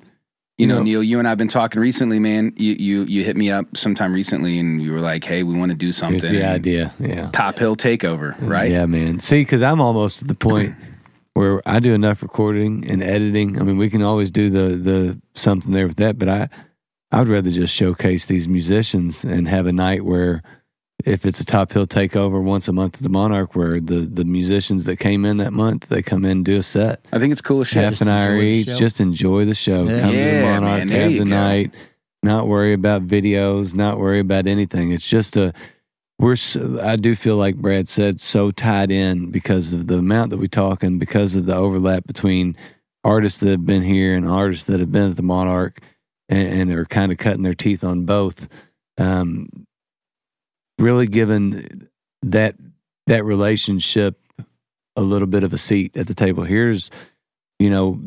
You know, No. Neil, you and I've been talking recently, man. You you you hit me up sometime recently, and you were like, "Hey, we want to do something." Here's the idea. Yeah. Top Hill Takeover, right? Yeah, man. See, because I'm almost at the point where I do enough recording and editing. I mean, we can always do the the something there with that, but I I would rather just showcase these musicians and have a night where if it's a Top Hill takeover once a month at the Monarch, where the the musicians that came in that month they come in and do a set, I think it's cool as shit. half an hour enjoy each, just enjoy the show. Yeah. Come to the Monarch, man, have the go. night, not worry about videos, not worry about anything. It's just a we're so, I do feel like Brad said so tied in because of the amount that we talk and because of the overlap between artists that have been here and artists that have been at the Monarch and, and are kind of cutting their teeth on both. Um, really given that that relationship a little bit of a seat at the table. Here's, you know,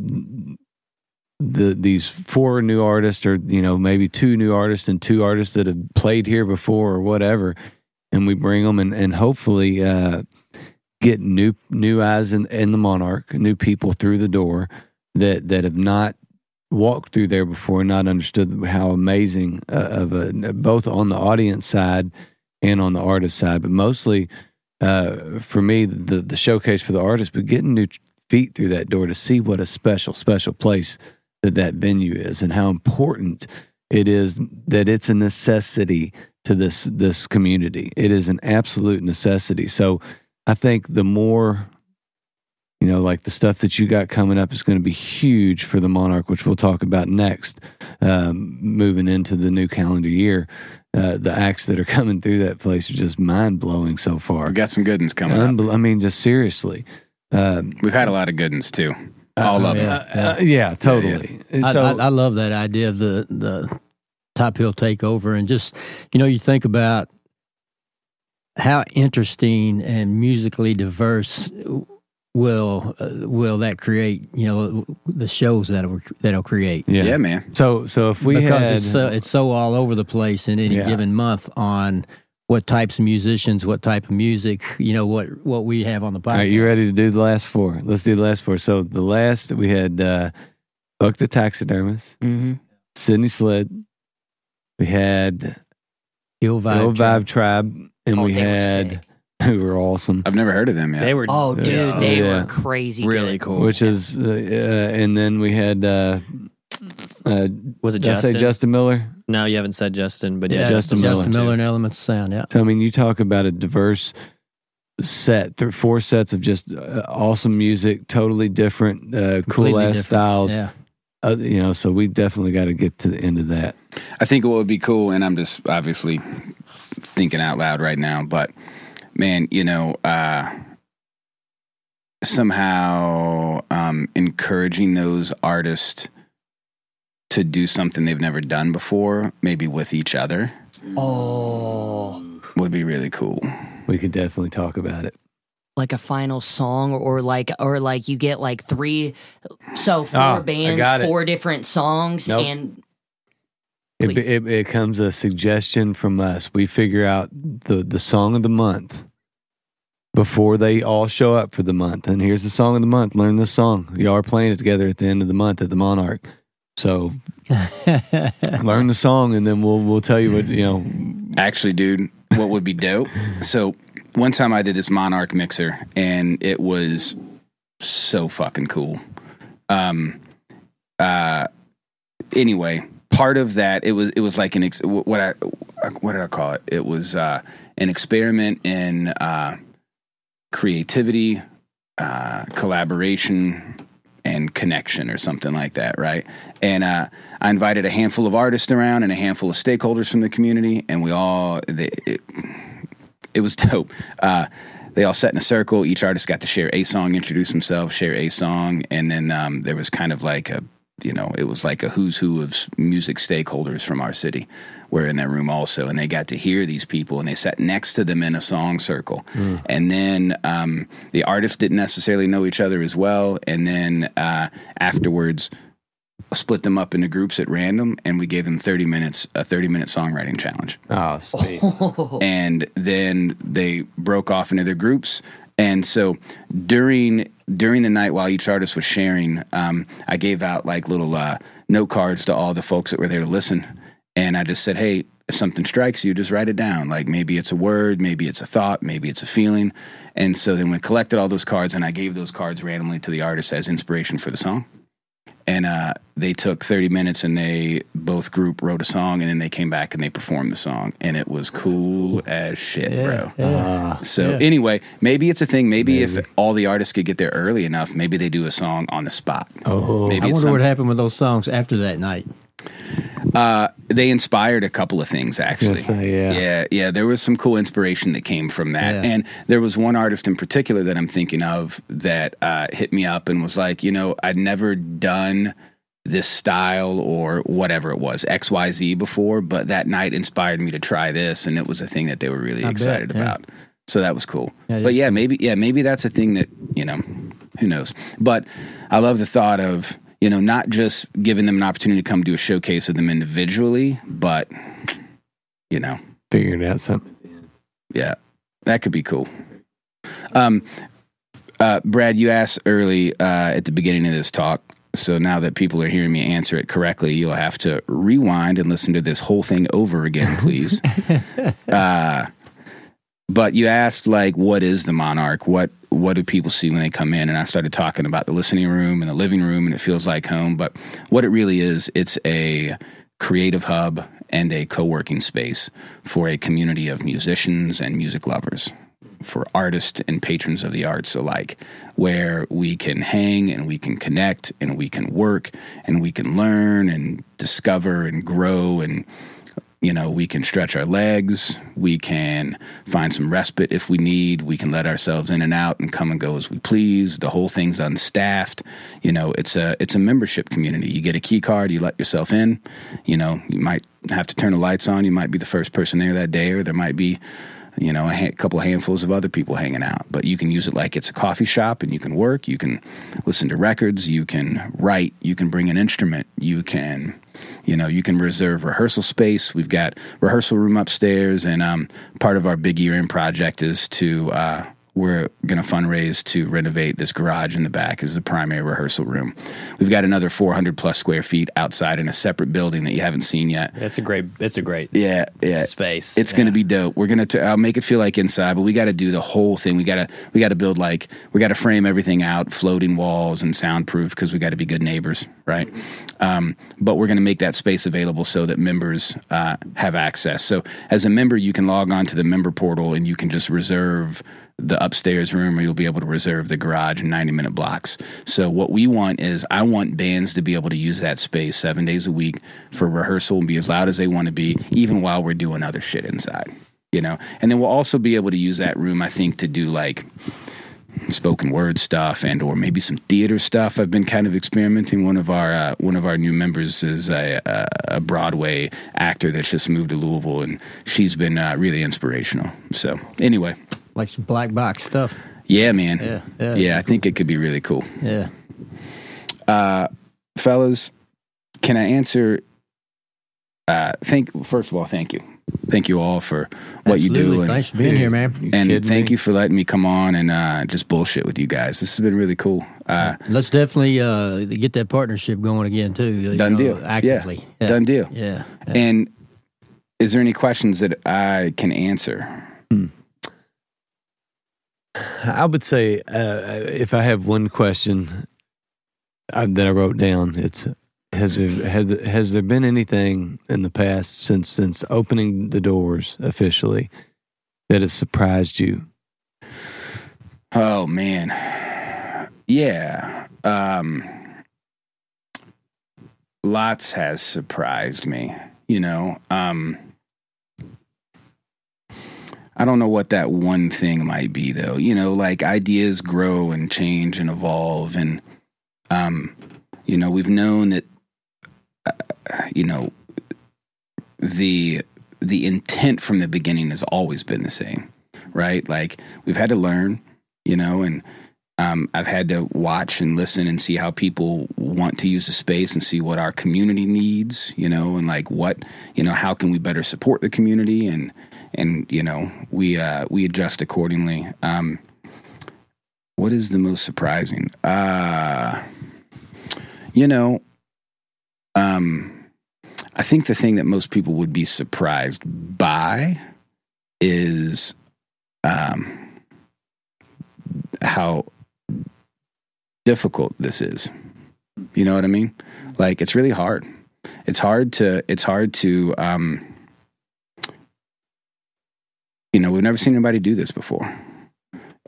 the these four new artists, or you know, maybe two new artists and two artists that have played here before, or whatever, and we bring them and and hopefully uh, get new new eyes in, in the Monarch, new people through the door that that have not walked through there before, not understood how amazing uh, of a both on the audience side and on the artist side, but mostly uh, for me the the showcase for the artist, but getting new feet through that door to see what a special special place that that venue is and how important it is that it's a necessity to this this community. It is an absolute necessity. So I think the more you know, like the stuff that you got coming up is going to be huge for the Monarch, which we'll talk about next, um, moving into the new calendar year. Uh, the acts that are coming through that place are just mind blowing so far. We got some good ones coming up. I mean, just seriously. Um, We've had a lot of good ones too. All Uh, of them. yeah. uh, yeah, totally. I, so, I, I love that idea of the the Top Hill takeover, and just you know, you think about how interesting and musically diverse will uh, will that create? You know, the shows that will that'll create. yeah. Yeah, man. So, so if we because had, it's so it's so all over the place in any Yeah. given month on what types of musicians, what type of music, you know, what what we have on the podcast. All right, you ready to do the last four? Let's do the last four. So the last we had uh, Buck the taxidermist, hmm Sydney Sled. We had Hill the Vibe. Old Tribe. Vibe Tribe, and Oh, we had sick. who were awesome, I've never heard of them yet. They were Oh, dude, Yeah. they Yeah. were crazy. really good. cool. which is, uh, uh, and then we had. Uh, uh, was it did I Justin? say Justin Miller? no, you haven't said Justin, but yeah, Yeah, Justin Justin, Miller. Miller and Elements of Sound. Yeah. So, I mean, you talk about a diverse set, th- four sets of just uh, awesome music, totally different, uh, cool Completely ass different. styles. Yeah. Uh, you know, so we definitely got to get to the end of that. I think what would be cool, and I'm just obviously thinking out loud right now, but man, you know, uh, somehow um, encouraging those artists to do something they've never done before, maybe with each other, Oh, would be really cool. We could definitely talk about it. like a final song, or like, or like you get like three, so four Ah, bands, four different songs, Nope. and It, it, it comes a suggestion from us. We figure out the, the song of the month before they all show up for the month. And here's the song of the month. Learn this song. Y'all are playing it together at the end of the month at the Monarch. So learn the song, and then we'll we'll tell you what you know. Actually, dude, what would be dope? So one time I did this Monarch mixer, and it was so fucking cool. Um, uh, anyway, part of that it was it was like an ex- what I what did I call it? It was uh, an experiment in uh, creativity, uh, collaboration, and connection, or something like that, right? And uh, I invited a handful of artists around and a handful of stakeholders from the community, and we all they, it, it was dope. Uh, they all sat in a circle. Each artist got to share a song, introduce themselves, share a song, and then um, there was kind of like a, you know, it was like a who's who of music stakeholders from our city were in that room also, and they got to hear these people, and they sat next to them in a song circle, and then um, the artists didn't necessarily know each other as well, and then uh, afterwards split them up into groups at random and we gave them 30 minutes a 30 minute songwriting challenge. Oh, sweet. and then they broke off into their groups and so during during the night while each artist was sharing um, i gave out like little uh, note cards to all the folks that were there to listen. And i just said hey if something strikes you just write it down. Like maybe it's a word maybe it's a thought maybe it's a feeling. And so then we collected all those cards and i gave those cards randomly to the artists as inspiration for the song and uh, they took 30 minutes and they both group wrote a song and then they came back and they performed the song and it was cool as shit bro yeah. Ah, so Yeah. anyway maybe it's a thing maybe, if all the artists could get there early enough maybe they do a song on the spot oh, maybe I it's wonder what happened with those songs after that night. Uh, they inspired a couple of things actually say, yeah. yeah yeah there was some cool inspiration that came from that Yeah. and there was one artist in particular that i'm thinking of that uh, hit me up and was like you know i'd never done this style or whatever it was xyz before but that night inspired me to try this and it was a thing that they were really I bet, excited yeah. about So that was cool. But yeah, maybe yeah, maybe that's a thing that you know, who knows. But I love the thought of you know not just giving them an opportunity to come do a showcase of them individually, but you know, Figuring out something. yeah, that could be cool. Um, uh, Brad, you asked early uh, at the beginning of this talk. So now that people are hearing me answer it correctly, you'll have to rewind and listen to this whole thing over again, please. uh, but you asked like, what is the Monarch? What what do people see when they come in? And I started talking about the listening room and the living room, and it feels like home. But what it really is, it's a creative hub and a co-working space for a community of musicians and music lovers for artists and patrons of the arts alike, where we can hang and we can connect and we can work and we can learn and discover and grow and you know we can stretch our legs we can find some respite if we need we can let ourselves in and out and come and go as we please. The whole thing's unstaffed. You know it's a it's a membership community. You get a key card you let yourself in. You know you might have to turn the lights on. You might be the first person there that day or there might be you know, a ha- couple handfuls of other people hanging out. But you can use it like it's a coffee shop and you can work, you can listen to records, you can write, you can bring an instrument, you can, you know, you can reserve rehearsal space. We've got rehearsal room upstairs, and um, part of our big year in project is to, uh, we're going to fundraise to renovate this garage in the back as the primary rehearsal room. We've got another 400 plus square feet outside in a separate building that you haven't seen yet. It's a great. It's a great Yeah, yeah. space. It's going to be dope. We're gonna. T- I'll make it feel like inside, but we got to do the whole thing. We got to. We got to build like. We got to frame everything out, floating walls and soundproof because we got to be good neighbors, right? Um, but we're going to make that space available so that members uh, have access. So as a member, you can log on to the member portal and you can just reserve the upstairs room or you'll be able to reserve the garage in 90 minute blocks. So what we want is I want bands to be able to use that space 7 days a week for rehearsal and be as loud as they want to be even while we're doing other shit inside, you know. And then we'll also be able to use that room I think to do like spoken word stuff and or maybe some theater stuff. I've been kind of experimenting. One of our uh, one of our new members is a, a, a Broadway actor that's just moved to Louisville, and she's been uh, really inspirational. So anyway, like some black box stuff. yeah, man, Yeah, yeah. yeah, I think it could be really cool, Yeah. Uh, fellas. Can I answer? Uh, thank first of all, thank you, thank you all for what you do, Absolutely. and, Thanks for being here, man. You and thank me? you for letting me come on and uh, just bullshit with you guys. This has been really cool. Uh, Let's definitely uh, get that partnership going again too. you Done know, deal. Actively. Yeah. Done deal. Yeah. yeah. And is there any questions that I can answer? I would say uh, if I have one question uh, that I wrote down, it's has there has, has there been anything in the past since since opening the doors officially that has surprised you? Oh man. Yeah. Um lots has surprised me, you know. Um I don't know what that one thing might be though. You know, like ideas grow and change and evolve and um you know, we've known that uh, you know the the intent from the beginning has always been the same, right? Like we've had to learn, you know, and um, I've had to watch and listen and see how people want to use the space and see what our community needs, you know, and like what, you know, how can we better support the community and and you know we uh, we adjust accordingly. Um, what is the most surprising? Uh, you know, um, I think the thing that most people would be surprised by is um, how difficult this is. You know what I mean? Like it's really hard. It's hard to. It's hard to. Um, you know, we've never seen anybody do this before,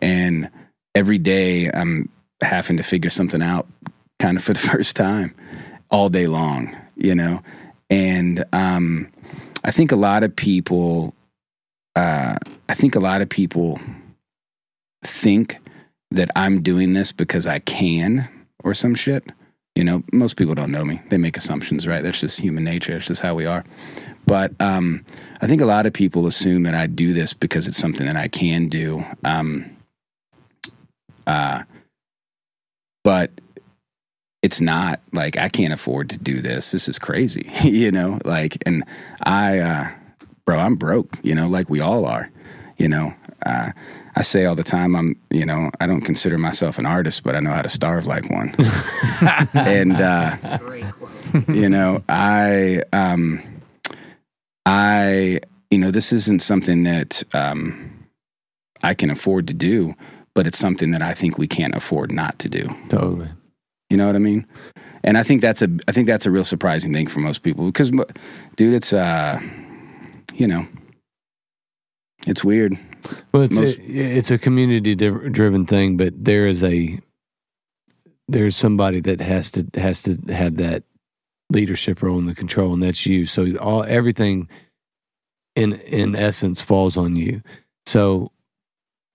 and every day I'm having to figure something out, kind of for the first time, all day long. You know, and um, I think a lot of people. Uh, I think a lot of people think that I'm doing this because I can or some shit. You know, most people don't know me. They make assumptions, right? That's just human nature. That's just how we are. But um, I think a lot of people assume that I do this because it's something that I can do. Um, uh, but it's not like I can't afford to do this. This is crazy, you know. Like, and I, uh, bro, I'm broke, you know, like we all are, you know. Uh, I say all the time, I'm, you know, I don't consider myself an artist, but I know how to starve like one. and, uh, you know, I, um, I, you know, this isn't something that um, I can afford to do, but it's something that I think we can't afford not to do. Totally. You know what I mean? And I think that's a, I think that's a real surprising thing for most people because, dude, it's, uh, you know, it's weird. Well, it's Most- a, it's a community div- driven thing, but there is a there's somebody that has to has to have that leadership role and the control, and that's you. So all everything in in essence falls on you. So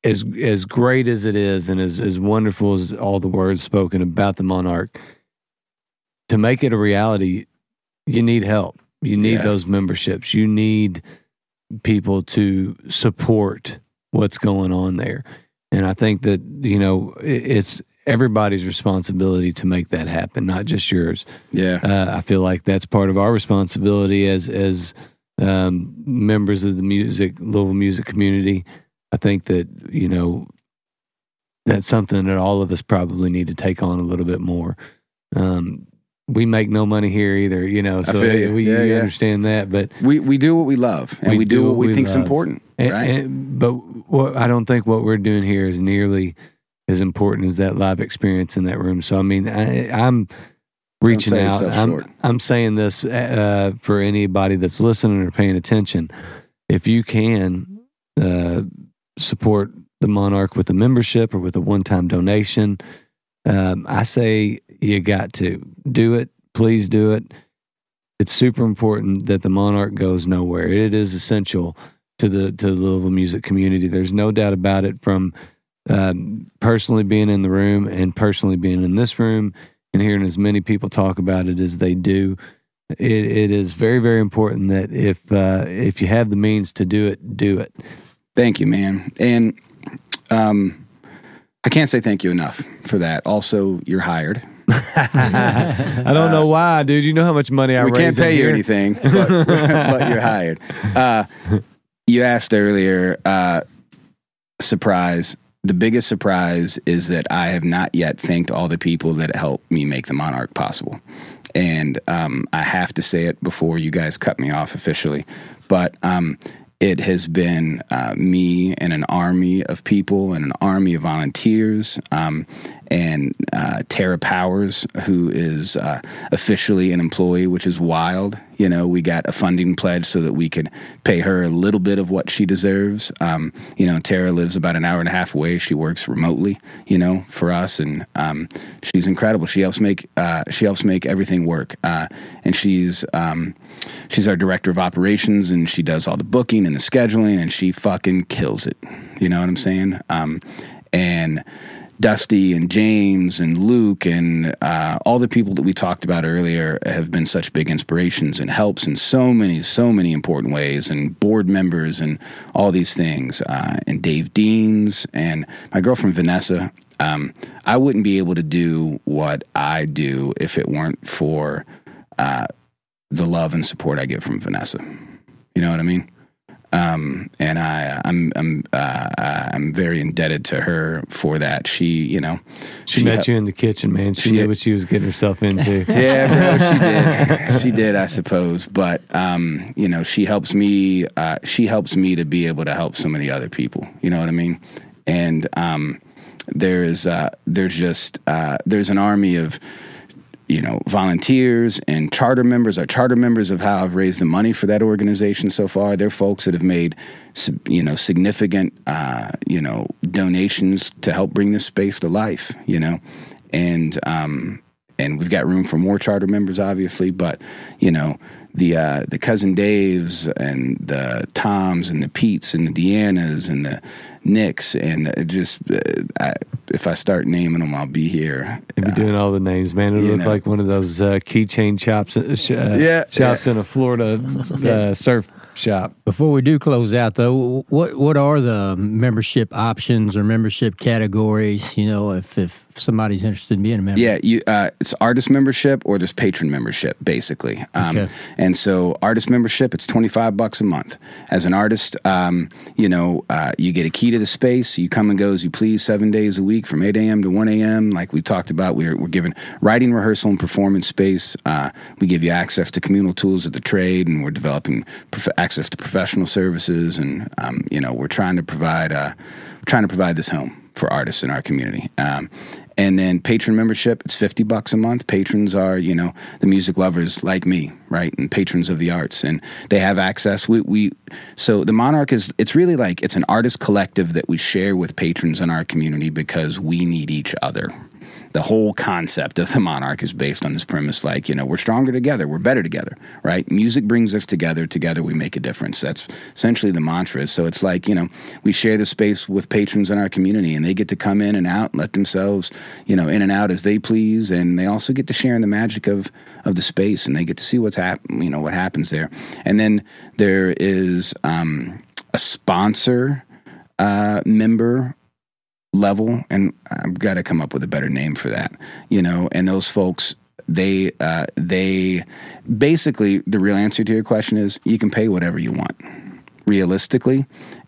as as great as it is, and as as wonderful as all the words spoken about the monarch, to make it a reality, you need help. You need Yeah. those memberships. You need people to support what's going on there. And I think that, you know, it, it's everybody's responsibility to make that happen, not just yours. Yeah. Uh, I feel like that's part of our responsibility as as um, members of the music Louisville music community. I think that you know that's something that all of us probably need to take on a little bit more. Um, we make no money here either, you know, so you. we Yeah, yeah. understand that. But We, we do what we love and We we, do, what what we, we think's love. important. And, right. and- but what I don't think what we're doing here is nearly as important as that live experience in that room. So I mean, I, I'm reaching out. I'm, short. I'm saying this uh, for anybody that's listening or paying attention. If you can uh, support the Monarch with a membership or with a one-time donation, um, I say you got to do it. Please do it. It's super important that the Monarch goes nowhere. It is essential to the to the Louisville music community. There's no doubt about it. From um, personally being in the room and personally being in this room and hearing as many people talk about it as they do, it, it is very very important that if uh, if you have the means to do it, do it. Thank you, man. And um, I can't say thank you enough for that. Also, you're hired. I don't know why, dude. You know how much money I Uh, we raise can't in pay you anything, but, but you're hired. Uh, you asked earlier, uh, surprise. The biggest surprise is that I have not yet thanked all the people that helped me make the Monarch possible. And um, I have to say it before you guys cut me off officially. But um, it has been uh, me and an army of people and an army of volunteers. Um, and uh, Tara Powers, who is uh, officially an employee, which is wild. You know, we got a funding pledge so that we could pay her a little bit of what she deserves. Um, you know, Tara lives about an hour and a half away. She works remotely, you know, for us, and um, she's incredible. She helps make uh, she helps make everything work, uh, and she's um, she's our director of operations, and she does all the booking and the scheduling, and she fucking kills it. You know what I'm saying? Um, and Dusty and James and Luke and uh, all the people that we talked about earlier have been such big inspirations and helps in so many, so many important ways, and board members and all these things, uh, and Dave Deans and my girlfriend Vanessa. Um, I wouldn't be able to do what I do if it weren't for uh, the love and support I get from Vanessa. You know what I mean? Um, and I, I'm, I'm, uh, I'm very indebted to her for that. She, you know, She, met you in the kitchen, man. She, she- knew what she was getting herself into. yeah, bro, she did. She did, I suppose. But um, you know, she helps me. Uh, she helps me to be able to help so many other people. You know what I mean? And um, there's uh, there's just uh, there's an army of you know volunteers and charter members are charter members of how I've raised the money for that organization so far. They're folks that have made you know significant uh, you know donations to help bring this space to life. You know, and um, and we've got room for more charter members, obviously. But you know, the uh, the cousin Daves and the Toms and the Petes and the Deannas and the Nicks and the, just uh, I, if I start naming them, I'll be here. You'll be doing all the names, man. It you look like one of those uh, keychain chops, uh, sh- uh, Yeah, shops in a Florida uh, surf shop. Before we do close out, though, what what are the membership options or membership categories? You know, if if somebody's interested in being a member. Yeah, you, uh, it's artist membership or there's patron membership, basically. Um, Okay. And so, artist membership, it's twenty five bucks a month. As an artist, um, you know, uh, you get a key to the space. You come and go as you please, seven days a week, from eight a.m. to one a.m. Like we talked about, we're we're given writing, rehearsal, and performance space. Uh, we give you access to communal tools of the trade, and we're developing prof- access to professional services. And um, you know, we're trying to provide uh, trying to provide this home for artists in our community. Um, and then patron membership, it's 50 bucks a month. Patrons are, you know, the music lovers like me, right? And patrons of the arts. And they have access. We, we so the Monarch is, it's really like, it's an artist collective that we share with patrons in our community because we need each other. The whole concept of the Monarch is based on this premise like, you know, we're stronger together, we're better together, right? Music brings us together, together we make a difference. That's essentially the mantra. So it's like, you know, we share the space with patrons in our community and they get to come in and out, and let themselves, you know, in and out as they please. And they also get to share in the magic of, of the space and they get to see what's happening, you know, what happens there. And then there is um, a sponsor uh, member level, and I've got to come up with a better name for that. You know, and those folks, they uh, they basically the real answer to your question is you can pay whatever you want, realistically.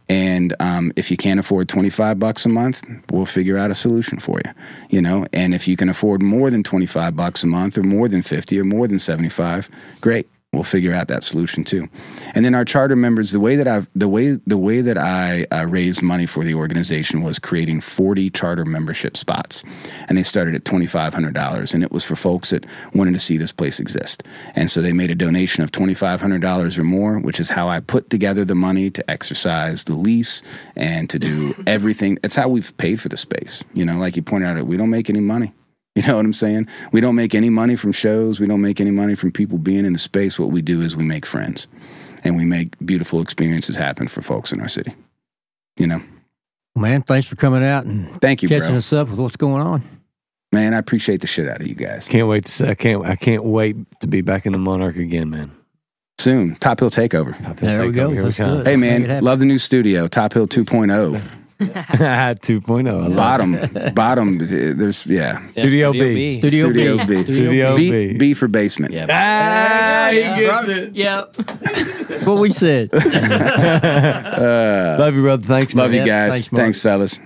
And um, if you can't afford 25 bucks a month, we'll figure out a solution for you, you know. And if you can afford more than 25 bucks a month, or more than 50, or more than 75, great we'll figure out that solution too. And then our charter members, the way that I've the way the way that I uh, raised money for the organization was creating 40 charter membership spots, and they started at twenty five hundred dollars, and it was for folks that wanted to see this place exist. And so they made a donation of twenty five hundred dollars or more, which is how I put together the money to exercise the lease and to do everything. It's how we've paid for the space. You know, like you pointed out, we don't make any money. You know what I'm saying? We don't make any money from shows. We don't make any money from people being in the space. What we do is we make friends and we make beautiful experiences happen for folks in our city. You know? Man, thanks for coming out and Thank you, catching bro. us up with what's going on. Man, I appreciate the shit out of you guys. Can't wait to see, I can't I can't wait to be back in the Monarch again, man. Soon, Top Hill Takeover. There we go. Here Let's come. Hey, man, love the new studio, Top Hill 2.0. 2.0. I love Bottom, bottom, there's, yeah. Yeah, Studio B. Studio, Studio B. B. Studio B, B. B for basement. Yeah. Ah, he Yeah, gets bro. it. Yep. what we said. Uh, Love you, brother. Thanks, man. love you guys. thanks, Mark. Thanks fellas.